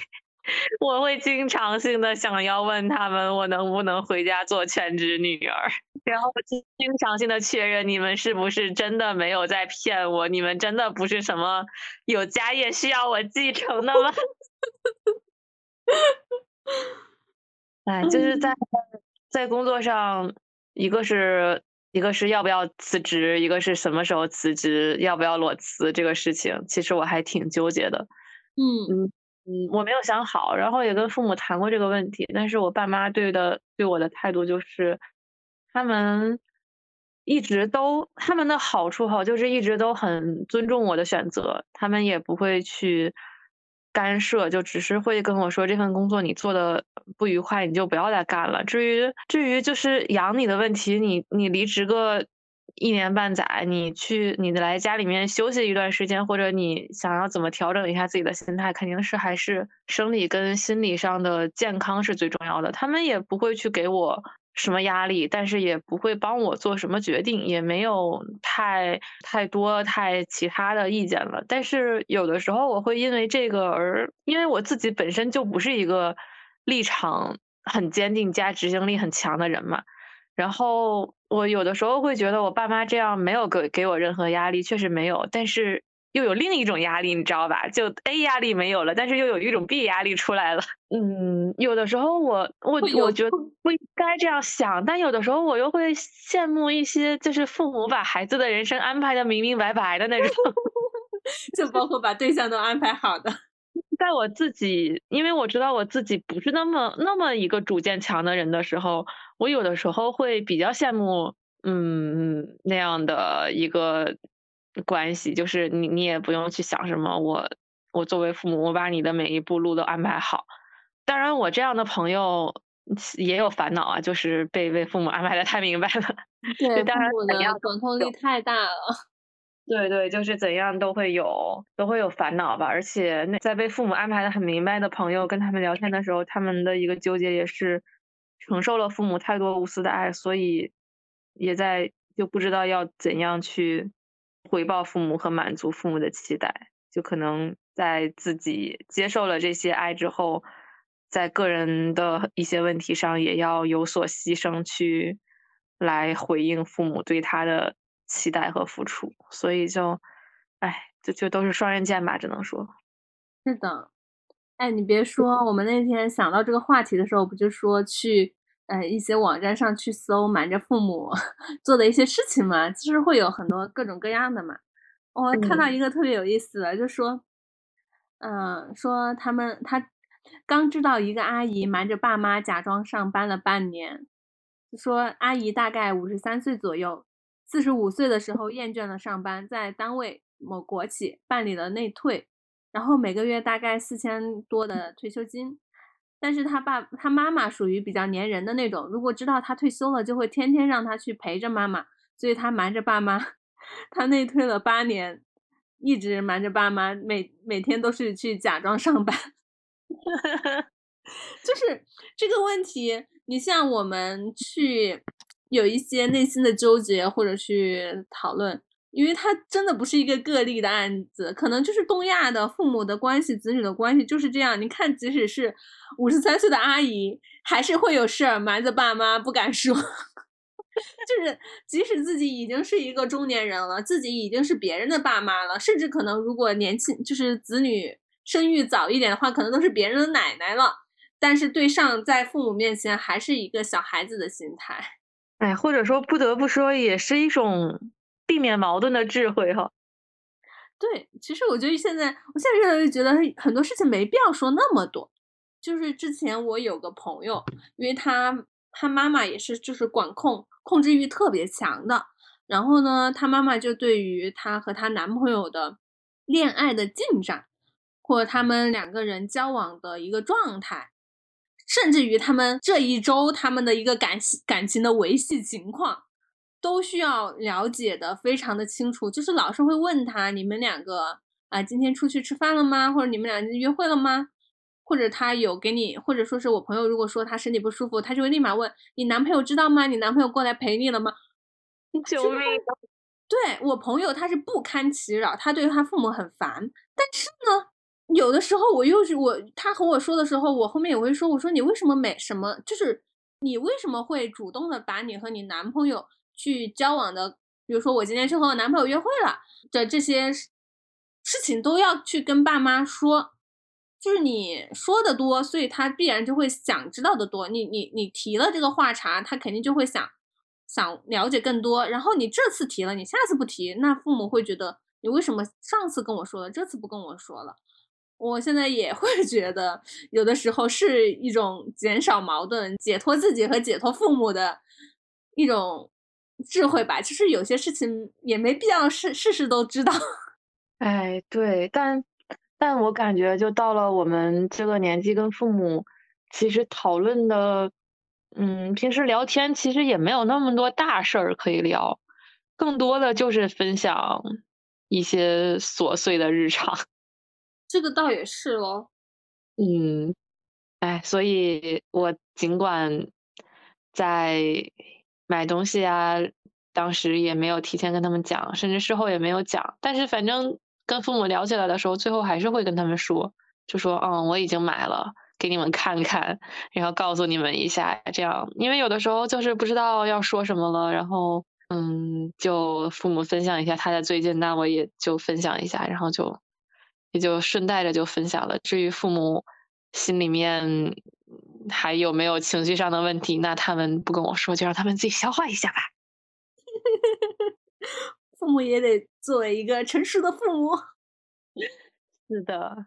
我会经常性的想要问他们，我能不能回家做全职女儿，然后经常性的确认你们是不是真的没有在骗我，你们真的不是什么有家业需要我继承的吗？哎，就是在 在工作上，一个是一个是要不要辞职，一个是什么时候辞职，要不要裸辞这个事情，其实我还挺纠结的。嗯嗯。嗯，我没有想好，然后也跟父母谈过这个问题，但是我爸妈对的对我的态度就是，他们一直都他们的好处哈，就是一直都很尊重我的选择，他们也不会去干涉，就只是会跟我说这份工作你做的不愉快，你就不要再干了。至于至于就是养你的问题，你你离职个。一年半载，你去你来家里面休息一段时间，或者你想要怎么调整一下自己的心态，肯定是还是生理跟心理上的健康是最重要的。他们也不会去给我什么压力，但是也不会帮我做什么决定，也没有太太多太其他的意见了。但是有的时候我会因为这个而，因为我自己本身就不是一个立场很坚定加执行力很强的人嘛。然后我有的时候会觉得我爸妈这样没有给给我任何压力，确实没有，但是又有另一种压力，你知道吧？就 A 压力没有了，但是又有一种 B 压力出来了。嗯，有的时候我我我觉得不应该这样想，但有的时候我又会羡慕一些就是父母把孩子的人生安排的明明白白的那种，就包括把对象都安排好的。在我自己，因为我知道我自己不是那么那么一个主见强的人的时候，我有的时候会比较羡慕，嗯，那样的一个关系，就是你你也不用去想什么，我我作为父母，我把你的每一步路都安排好。当然，我这样的朋友也有烦恼啊，就是被被父母安排的太明白了。对，父母的管控力太大了。对对，就是怎样都会有都会有烦恼吧，而且那在被父母安排的很明白的朋友跟他们聊天的时候，他们的一个纠结也是承受了父母太多无私的爱，所以也在就不知道要怎样去回报父母和满足父母的期待。就可能在自己接受了这些爱之后，在个人的一些问题上也要有所牺牲，去来回应父母对他的期待和付出。所以就，哎，就就都是双刃剑吧，只能说。是的，哎，你别说，我们那天想到这个话题的时候，不就说去。呃，一些网站上去搜瞒着父母 做的一些事情嘛，其实会有很多各种各样的嘛。我看到一个特别有意思的，就说，嗯，说他们他刚知道一个阿姨瞒着爸妈假装上班了半年，说阿姨大概五十三岁左右，四十五岁的时候厌倦了上班，在单位某国企办理了内退，然后每个月大概四千多的退休金。但是他爸他妈妈属于比较粘人的那种，如果知道他退休了，就会天天让他去陪着妈妈，所以他瞒着爸妈，他内退了八年，一直瞒着爸妈，每每天都是去假装上班，就是这个问题，你像我们去有一些内心的纠结或者去讨论。因为他真的不是一个个例的案子，可能就是东亚的父母的关系、子女的关系就是这样。你看，即使是五十三岁的阿姨，还是会有事儿瞒着爸妈不敢说。就是即使自己已经是一个中年人了，自己已经是别人的爸妈了，甚至可能如果年轻就是子女生育早一点的话，可能都是别人的奶奶了。但是对上在父母面前还是一个小孩子的心态。哎，或者说不得不说，也是一种。避免矛盾的智慧哈，对，其实我觉得现在，我现在越来越觉得很多事情没必要说那么多。就是之前我有个朋友，因为他他妈妈也是就是管控控制欲特别强的，然后呢，他妈妈就对于她和她男朋友的恋爱的进展，或他们两个人交往的一个状态，甚至于他们这一周他们的一个感情感情的维系情况。都需要了解的非常的清楚，就是老师会问他，你们两个啊，今天出去吃饭了吗？或者你们俩约会了吗？或者他有给你，或者说是我朋友，如果说他身体不舒服，他就会立马问你男朋友知道吗？你男朋友过来陪你了吗？救命！对我朋友他是不堪其扰，他对他父母很烦，但是呢，有的时候我又是我，他和我说的时候，我后面也会说，我说你为什么每什么就是你为什么会主动的把你和你男朋友。去交往的，比如说我今天去和我男朋友约会了的这些事情，都要去跟爸妈说。就是你说的多，所以他必然就会想知道的多。你你你提了这个话茬，他肯定就会想想了解更多。然后你这次提了，你下次不提，那父母会觉得你为什么上次跟我说了，这次不跟我说了？我现在也会 觉得，有的时候是一种减少矛盾、解脱自己和解脱父母的一种。智慧吧，其实有些事情也没必要事事事都知道。哎，对，但但我感觉就到了我们这个年纪，跟父母其实讨论的，嗯，平时聊天其实也没有那么多大事儿可以聊，更多的就是分享一些琐碎的日常。这个倒也是喽。嗯，哎，所以我尽管在。买东西啊，当时也没有提前跟他们讲，甚至事后也没有讲。但是反正跟父母聊起来的时候，最后还是会跟他们说，就说嗯，我已经买了，给你们看看，然后告诉你们一下，这样。因为有的时候就是不知道要说什么了，然后嗯，就父母分享一下他的最近，那我也就分享一下，然后就也就顺带着就分享了。至于父母心里面。还有没有情绪上的问题？那他们不跟我说，就让他们自己消化一下吧。父母也得作为一个成熟的父母。是的，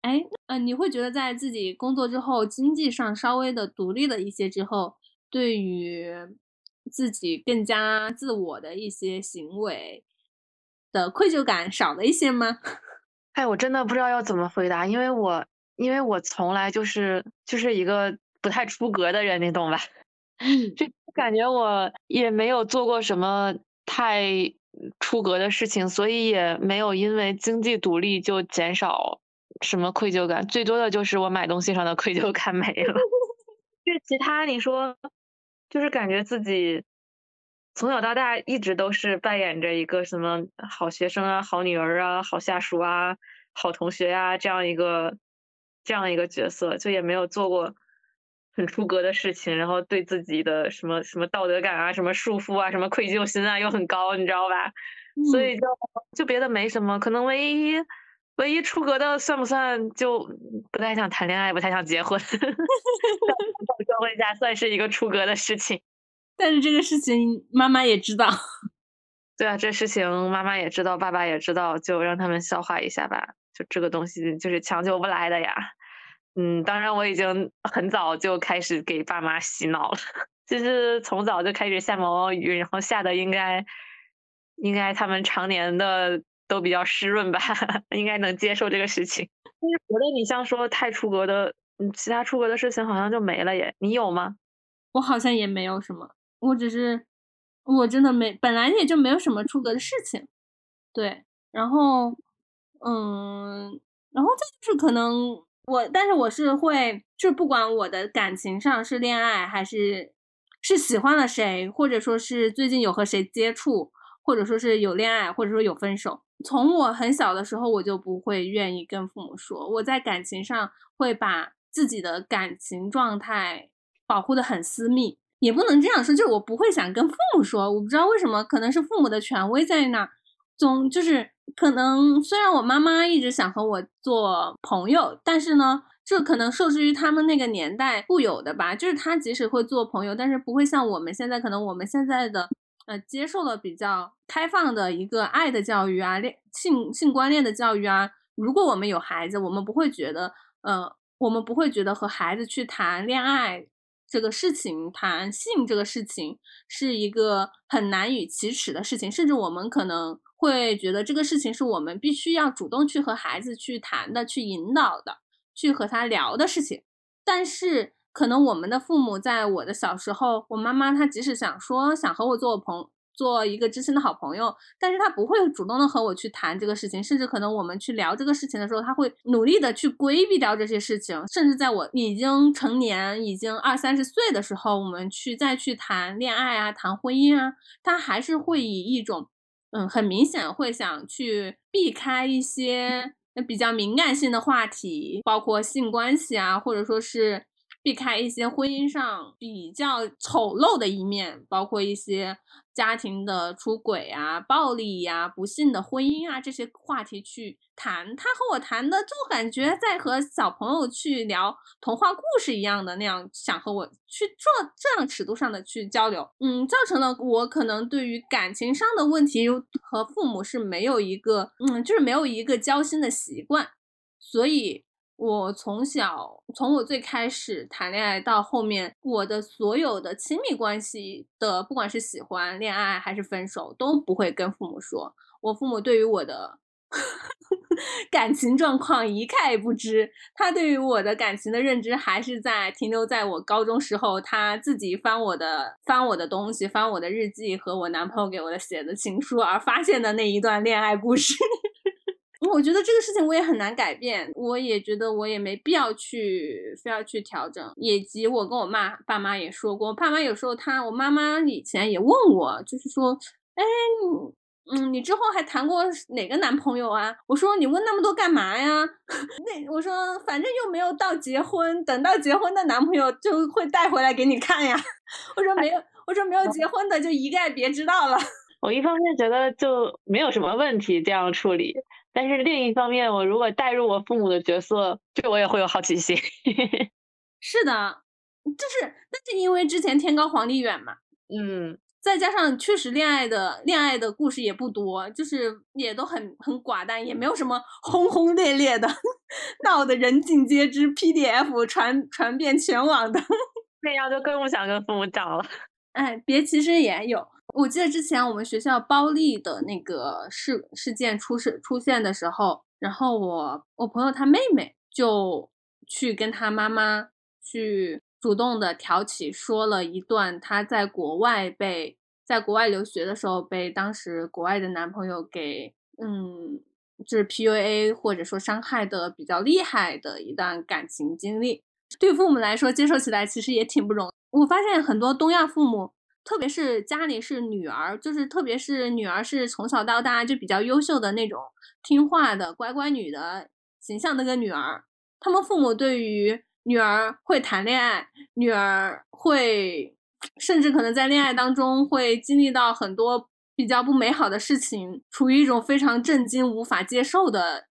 哎，嗯，你会觉得在自己工作之后，经济上稍微的独立了一些之后，对于自己更加自我的一些行为的愧疚感少了一些吗？哎，我真的不知道要怎么回答，因为我。因为我从来就是就是一个不太出格的人，你懂吧？就感觉我也没有做过什么太出格的事情，所以也没有因为经济独立就减少什么愧疚感。最多的就是我买东西上的愧疚感没了。就其他你说，就是感觉自己从小到大一直都是扮演着一个什么好学生啊、好女儿啊、好下属啊、好同学啊这样一个这样一个角色，就也没有做过很出格的事情，然后对自己的什么什么道德感啊、什么束缚啊、什么愧疚心啊又很高，你知道吧？所以就就别的没什么，可能唯一唯一出格的算不算？就不太想谈恋爱，不太想结婚。社会下算是一个出格的事情。但是这个事情妈妈也知道，对啊，这事情妈妈也知道，爸爸也知道，就让他们消化一下吧。就这个东西就是强求不来的呀。嗯，当然我已经很早就开始给爸妈洗脑了，就是从早就开始下毛毛雨，然后下的应该应该他们常年的都比较湿润吧，应该能接受这个事情。但是觉得你像说太出格的，嗯，其他出格的事情好像就没了耶。你有吗？我好像也没有什么。我只是，我真的没，本来也就没有什么出格的事情，对，然后，嗯，然后再就是可能我，但是我是会，就是不管我的感情上是恋爱还是是喜欢了谁，或者说是最近有和谁接触，或者说是有恋爱，或者说有分手，从我很小的时候我就不会愿意跟父母说，我在感情上会把自己的感情状态保护的很私密。也不能这样说，就是我不会想跟父母说，我不知道为什么，可能是父母的权威在那儿，总就是可能虽然我妈妈一直想和我做朋友，但是呢，这可能受制于他们那个年代固有的吧，就是他即使会做朋友，但是不会像我们现在，可能我们现在的呃接受了比较开放的一个爱的教育啊，恋性性观念的教育啊，如果我们有孩子，我们不会觉得，呃，我们不会觉得和孩子去谈恋爱。这个事情谈性这个事情是一个很难以启齿的事情，甚至我们可能会觉得这个事情是我们必须要主动去和孩子去谈的、去引导的、去和他聊的事情。但是，可能我们的父母在我的小时候，我妈妈她即使想说想和我做朋。做一个知心的好朋友，但是他不会主动的和我去谈这个事情，甚至可能我们去聊这个事情的时候，他会努力的去规避掉这些事情，甚至在我已经成年，已经二三十岁的时候，我们去再去谈恋爱啊，谈婚姻啊，他还是会以一种，嗯，很明显会想去避开一些比较敏感性的话题，包括性关系啊，或者说是。避开一些婚姻上比较丑陋的一面，包括一些家庭的出轨啊、暴力呀、不幸的婚姻啊这些话题去谈。他和我谈的，就感觉在和小朋友去聊童话故事一样的那样，想和我去做这样尺度上的去交流。嗯，造成了我可能对于感情上的问题和父母是没有一个，嗯，就是没有一个交心的习惯，所以。我从小，从我最开始谈恋爱到后面，我的所有的亲密关系的，不管是喜欢、恋爱还是分手，都不会跟父母说。我父母对于我的 感情状况一概不知，他对于我的感情的认知还是在停留在我高中时候，他自己翻我的翻我的东西，翻我的日记和我男朋友给我的写的情书而发现的那一段恋爱故事。我觉得这个事情我也很难改变，我也觉得我也没必要去非要去调整，以及我跟我妈爸妈也说过，我爸妈有时候他我妈妈以前也问我，就是说，哎，嗯，你之后还谈过哪个男朋友啊？我说你问那么多干嘛呀？那我说反正又没有到结婚，等到结婚的男朋友就会带回来给你看呀。我说没有，我说没有结婚的就一概别知道了。我一方面觉得就没有什么问题这样处理。但是另一方面，我如果带入我父母的角色，这我也会有好奇心。是的，就是，那是因为之前天高皇帝远嘛，嗯，再加上确实恋爱的恋爱的故事也不多，就是也都很很寡淡，也没有什么轰轰烈烈的，闹得人尽皆知，PDF 传传遍全网的，那样就更不想跟父母讲了。哎，别其实也有。我记得之前我们学校包丽的那个事事件出事出现的时候，然后我我朋友他妹妹就去跟他妈妈去主动的挑起，说了一段她在国外被在国外留学的时候被当时国外的男朋友给嗯就是 PUA 或者说伤害的比较厉害的一段感情经历。对父母来说接受起来其实也挺不容易。我发现很多东亚父母。特别是家里是女儿，就是特别是女儿是从小到大就比较优秀的那种听话的乖乖女的形象那个女儿，他们父母对于女儿会谈恋爱，女儿会甚至可能在恋爱当中会经历到很多比较不美好的事情，处于一种非常震惊、无法接受的。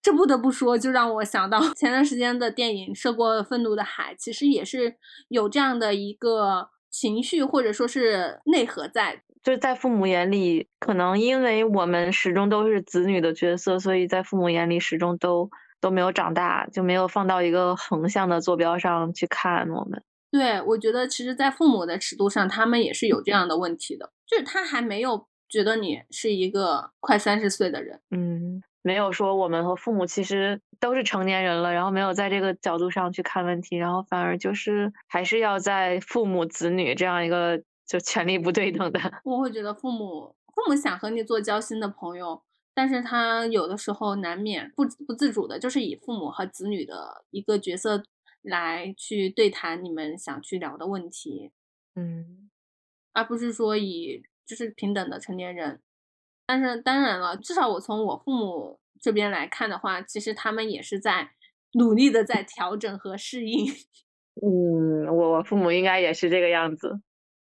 这不得不说，就让我想到 前段时间的电影《涉过愤怒的海》，其实也是有这样的一个。情绪或者说是内核在，就是在父母眼里，可能因为我们始终都是子女的角色，所以在父母眼里始终都都没有长大，就没有放到一个横向的坐标上去看我们。对，我觉得其实，在父母的尺度上，他们也是有这样的问题的，就是他还没有觉得你是一个快三十岁的人，嗯。没有说我们和父母其实都是成年人了，然后没有在这个角度上去看问题，然后反而就是还是要在父母子女这样一个就权力不对等的。我会觉得父母父母想和你做交心的朋友，但是他有的时候难免不不自主的，就是以父母和子女的一个角色来去对谈你们想去聊的问题，嗯，而不是说以就是平等的成年人。但是当然了，至少我从我父母这边来看的话，其实他们也是在努力的在调整和适应。嗯，我我父母应该也是这个样子。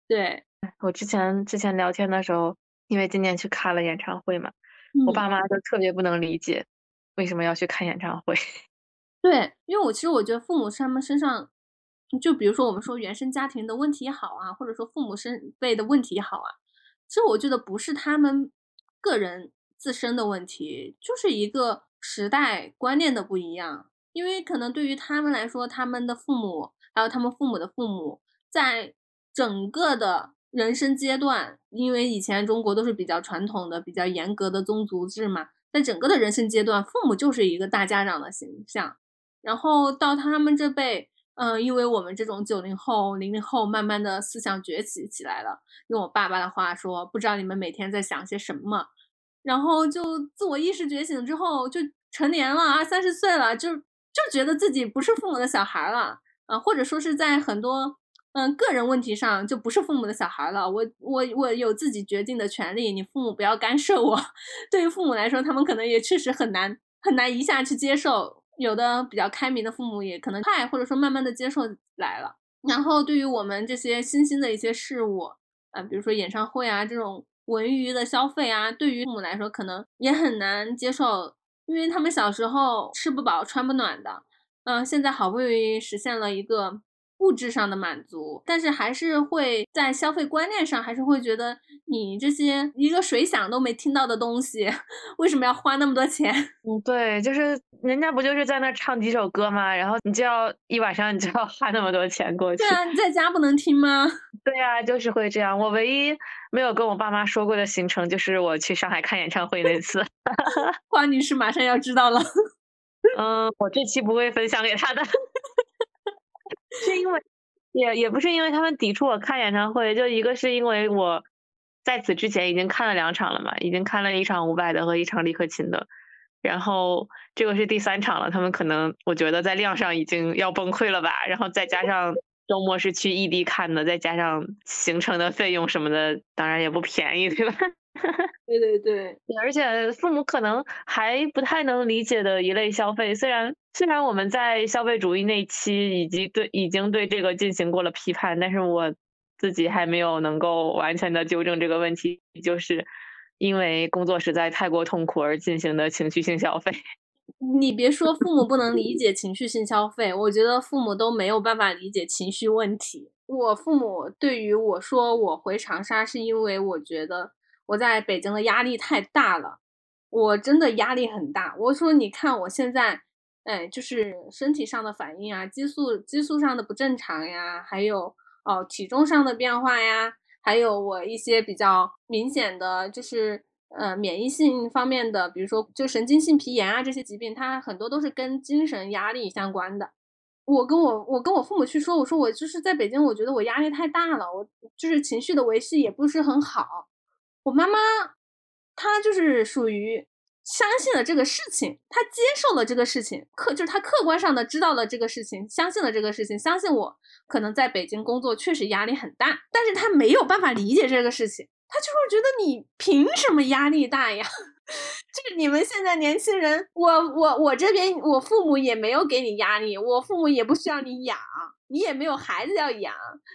对，我之前之前聊天的时候，因为今年去看了演唱会嘛，我爸妈就特别不能理解为什么要去看演唱会。对，因为我其实我觉得父母他们身上，就比如说我们说原生家庭的问题也好啊，或者说父母身辈的问题也好啊，其实我觉得不是他们。个人自身的问题就是一个时代观念的不一样，因为可能对于他们来说，他们的父母还有他们父母的父母，在整个的人生阶段，因为以前中国都是比较传统的、比较严格的宗族制嘛，在整个的人生阶段，父母就是一个大家长的形象，然后到他们这辈。嗯，因为我们这种九零后、零零后，慢慢的思想崛起起来了。用我爸爸的话说，不知道你们每天在想些什么，然后就自我意识觉醒之后，就成年了二，三十岁了，就就觉得自己不是父母的小孩了啊，或者说是在很多嗯个人问题上就不是父母的小孩了。我我我有自己决定的权利，你父母不要干涉我。对于父母来说，他们可能也确实很难很难一下去接受。有的比较开明的父母也可能快，或者说慢慢的接受来了。然后对于我们这些新兴的一些事物，啊，比如说演唱会啊这种文娱的消费啊，对于父母来说可能也很难接受，因为他们小时候吃不饱穿不暖的，嗯，现在好不容易实现了一个。物质上的满足，但是还是会在消费观念上，还是会觉得你这些一个水响都没听到的东西，为什么要花那么多钱？嗯，对，就是人家不就是在那唱几首歌吗？然后你就要一晚上，你就要花那么多钱过去。对啊，你在家不能听吗？对啊，就是会这样。我唯一没有跟我爸妈说过的行程，就是我去上海看演唱会那次。花女士马上要知道了。嗯，我这期不会分享给他的。是因为，也也不是因为他们抵触我看演唱会，就一个是因为我在此之前已经看了两场了嘛，已经看了一场伍佰的和一场李克勤的，然后这个是第三场了，他们可能我觉得在量上已经要崩溃了吧，然后再加上周末是去异地看的，再加上行程的费用什么的，当然也不便宜，对吧？对对对，而且父母可能还不太能理解的一类消费，虽然虽然我们在消费主义那期以及对已经对这个进行过了批判，但是我自己还没有能够完全的纠正这个问题，就是因为工作实在太过痛苦而进行的情绪性消费。你别说父母不能理 解情绪性消费，我觉得父母都没有办法理解情绪问题。我父母对于我说我回长沙是因为我觉得。我在北京的压力太大了，我真的压力很大。我说，你看我现在，哎，就是身体上的反应啊，激素激素上的不正常呀，还有哦体重上的变化呀，还有我一些比较明显的，就是呃免疫性方面的，比如说就神经性皮炎啊这些疾病，它很多都是跟精神压力相关的。我跟我我跟我父母去说，我说我就是在北京，我觉得我压力太大了，我就是情绪的维系也不是很好。我妈妈，她就是属于相信了这个事情，她接受了这个事情，客就是她客观上的知道了这个事情，相信了这个事情，相信我可能在北京工作确实压力很大，但是她没有办法理解这个事情，她就会觉得你凭什么压力大呀？就是你们现在年轻人，我我我这边我父母也没有给你压力，我父母也不需要你养，你也没有孩子要养，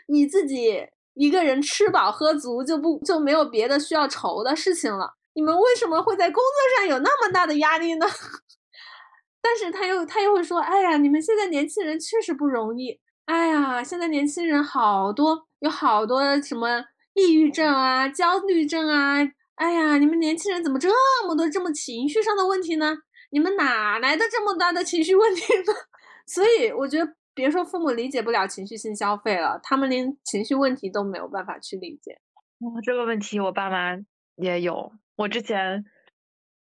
你自己一个人吃饱喝足就不就没有别的需要愁的事情了。你们为什么会在工作上有那么大的压力呢？但是他又他又会说，哎呀，你们现在年轻人确实不容易，哎呀，现在年轻人好多有好多什么抑郁症啊、焦虑症啊。哎呀，你们年轻人怎么这么多这么情绪上的问题呢？你们哪来的这么大的情绪问题呢？所以我觉得，别说父母理解不了情绪性消费了，他们连情绪问题都没有办法去理解。哦，这个问题我爸妈也有。我之前，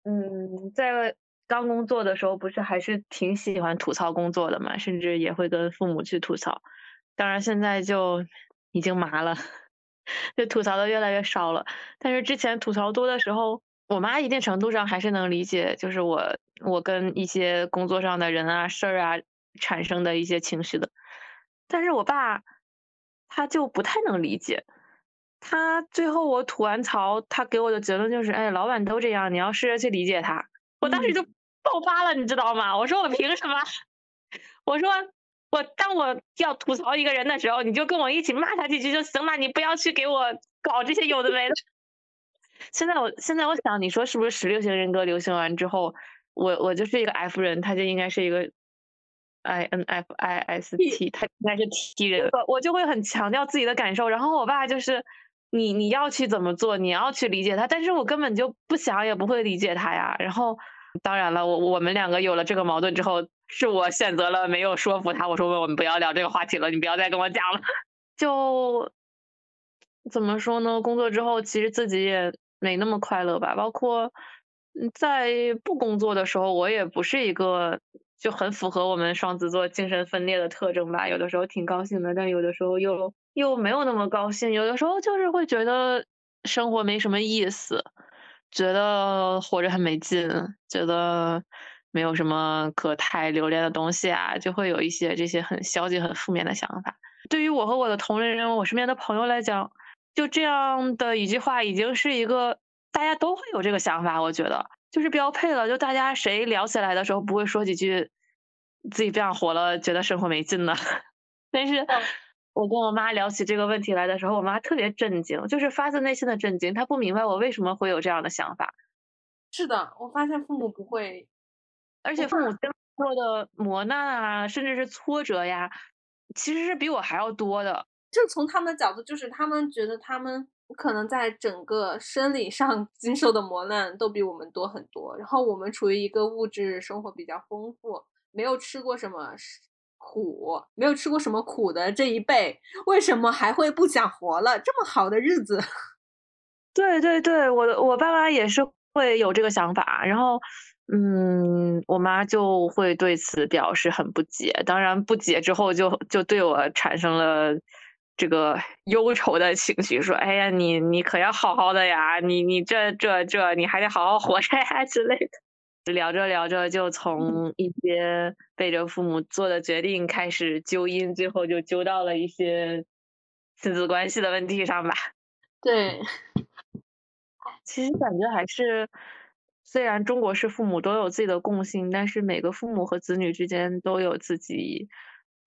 嗯，在刚工作的时候，不是还是挺喜欢吐槽工作的嘛，甚至也会跟父母去吐槽。当然现在就已经麻了。就吐槽的越来越少了，但是之前吐槽多的时候，我妈一定程度上还是能理解，就是我我跟一些工作上的人啊、事儿啊产生的一些情绪的。但是我爸他就不太能理解，他最后我吐完槽，他给我的结论就是：哎，老板都这样，你要试着去理解他。我当时就爆发了，你知道吗？我说我凭什么？我说。我当我要吐槽一个人的时候，你就跟我一起骂他几句就行了，你不要去给我搞这些有的没的。现在我现在我想，你说是不是十六型人格流行完之后，我我就是一个 F 人，他就应该是一个 I N F I S T，他应该是 T 人。我我就会很强调自己的感受，然后我爸就是你你要去怎么做，你要去理解他，但是我根本就不想也不会理解他呀。然后当然了，我我们两个有了这个矛盾之后。是我选择了没有说服他，我说我们不要聊这个话题了，你不要再跟我讲了。就怎么说呢？工作之后其实自己也没那么快乐吧。包括在不工作的时候，我也不是一个就很符合我们双子座精神分裂的特征吧。有的时候挺高兴的，但有的时候又又没有那么高兴。有的时候就是会觉得生活没什么意思，觉得活着很没劲，觉得。没有什么可太留恋的东西啊，就会有一些这些很消极、很负面的想法。对于我和我的同龄人、我身边的朋友来讲，就这样的一句话已经是一个大家都会有这个想法，我觉得就是标配了。就大家谁聊起来的时候不会说几句自己不想活了，觉得生活没劲呢？但是我跟我妈聊起这个问题来的时候，我妈特别震惊，就是发自内心的震惊，她不明白我为什么会有这样的想法。是的，我发现父母不会。而且父母经历过的磨难啊，甚至是挫折呀，其实是比我还要多的。就从他们的角度，就是他们觉得他们可能在整个生理上经受的磨难都比我们多很多。然后我们处于一个物质生活比较丰富，没有吃过什么苦，没有吃过什么苦的这一辈，为什么还会不想活了？这么好的日子，对对对，我我爸妈也是会有这个想法，然后。嗯，我妈就会对此表示很不解，当然不解之后就就对我产生了这个忧愁的情绪，说：“哎呀，你你可要好好的呀，你你这这这你还得好好活着呀之类的。”聊着聊着就从一些背着父母做的决定开始揪因，最后就揪到了一些亲子关系的问题上吧。对，其实感觉还是。虽然中国式父母都有自己的共性，但是每个父母和子女之间都有自己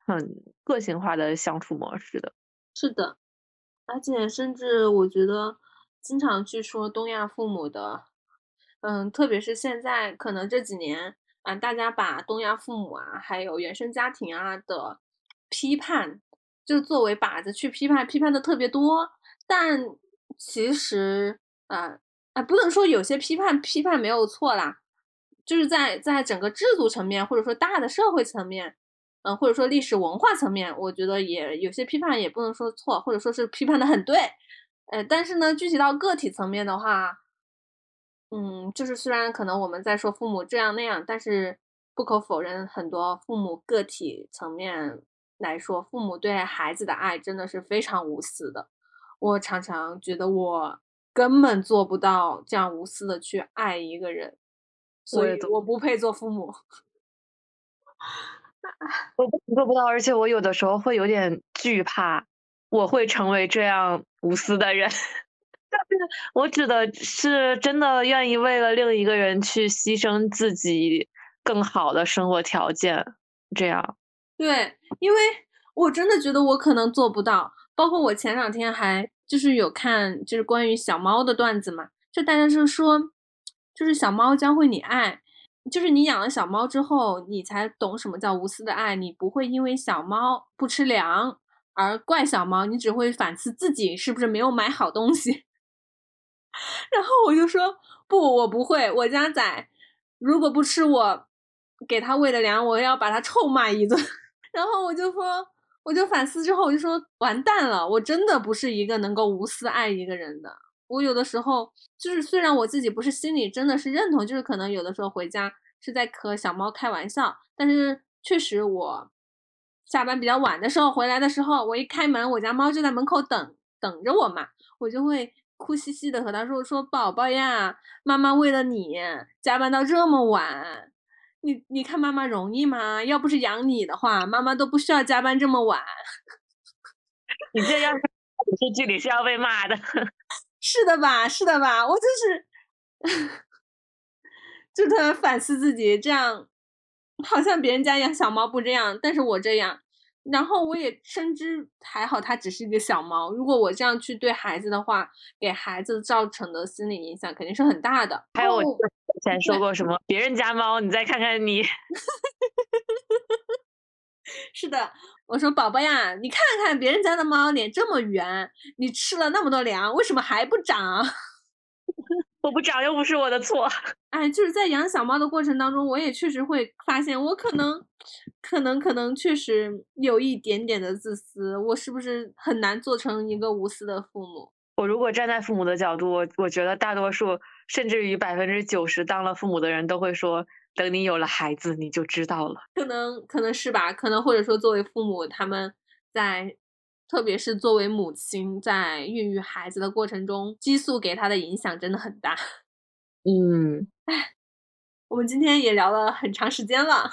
很个性化的相处模式的。是的，而且甚至我觉得，经常去说东亚父母的，嗯，特别是现在可能这几年啊，大家把东亚父母啊，还有原生家庭啊的批判，就作为靶子去批判，批判的特别多。但其实啊。不能说有些批判批判没有错啦，就是在在整个制度层面，或者说大的社会层面，嗯，或者说历史文化层面，我觉得也有些批判也不能说错，或者说是批判的很对，呃，但是呢，具体到个体层面的话，嗯，就是虽然可能我们在说父母这样那样，但是不可否认，很多父母个体层面来说，父母对孩子的爱真的是非常无私的。我常常觉得我。根本做不到这样无私的去爱一个人，所以我不配做父母。我做不到，而且我有的时候会有点惧怕，我会成为这样无私的人。我指的是真的愿意为了另一个人去牺牲自己更好的生活条件，这样。对，因为我真的觉得我可能做不到。包括我前两天还就是有看，就是关于小猫的段子嘛，就大家就说，就是小猫教会你爱。就是你养了小猫之后，你才懂什么叫无私的爱。你不会因为小猫不吃粮而怪小猫，你只会反思自己是不是没有买好东西。然后我就说不，我不会。我家仔如果不吃我给他喂的粮，我要把他臭骂一顿。然后我就说，我就反思之后，我就说完蛋了，我真的不是一个能够无私爱一个人的。我有的时候就是，虽然我自己不是心里真的是认同，就是可能有的时候回家是在和小猫开玩笑，但是确实我下班比较晚的时候回来的时候，我一开门，我家猫就在门口等等着我嘛，我就会哭兮兮的和它说：“说宝宝呀，妈妈为了你加班到这么晚，你你看妈妈容易吗？要不是养你的话，妈妈都不需要加班这么晚。”你这样电视剧里是要被骂的。是的吧，是的吧，我就是，就特别反思自己，这样好像别人家养小猫不这样，但是我这样，然后我也深知还好它只是一个小猫，如果我这样去对孩子的话，给孩子造成的心理影响肯定是很大的。还有我之前说过什么，别人家猫，你再看看你，是的。我说宝宝呀，你看看别人家的猫脸这么圆，你吃了那么多粮，为什么还不长？我不长又不是我的错。哎，就是在养小猫的过程当中，我也确实会发现，我可能，可能，可能确实有一点点的自私。我是不是很难做成一个无私的父母？我如果站在父母的角度，我我觉得大多数，甚至于百分之九十当了父母的人都会说。等你有了孩子，你就知道了。可能可能是吧，可能或者说作为父母，他们在，特别是作为母亲在孕育孩子的过程中，激素给他的影响真的很大。嗯，哎，我们今天也聊了很长时间了。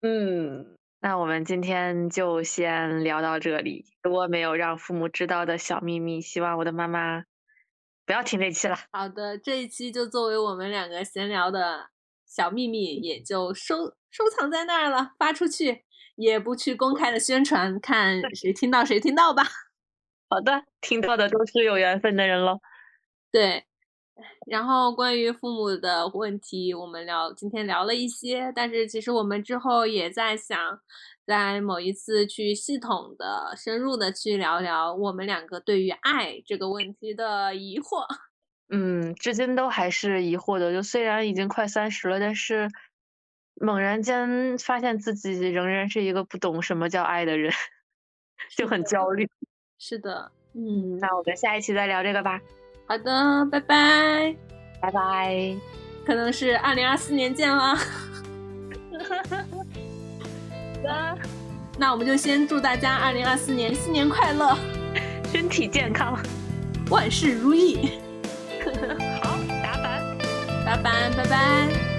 嗯，那我们今天就先聊到这里。如果没有让父母知道的小秘密，希望我的妈妈不要听这期了。好的，这一期就作为我们两个闲聊的。小秘密也就收收藏在那儿了，发出去也不去公开的宣传，看谁听到谁听到吧。好的，听到的都是有缘分的人喽。对，然后关于父母的问题，我们聊今天聊了一些，但是其实我们之后也在想，在某一次去系统的、深入的去聊聊我们两个对于爱这个问题的疑惑。嗯，至今都还是疑惑的。就虽然已经快三十了，但是猛然间发现自己仍然是一个不懂什么叫爱的人，就很焦虑。是的，嗯，那我们下一期再聊这个吧。好的，拜拜，拜拜。可能是二零二四年见了。的，那我们就先祝大家二零二四年新年快乐，身体健康，万事如意。好，打板，打板，拜拜。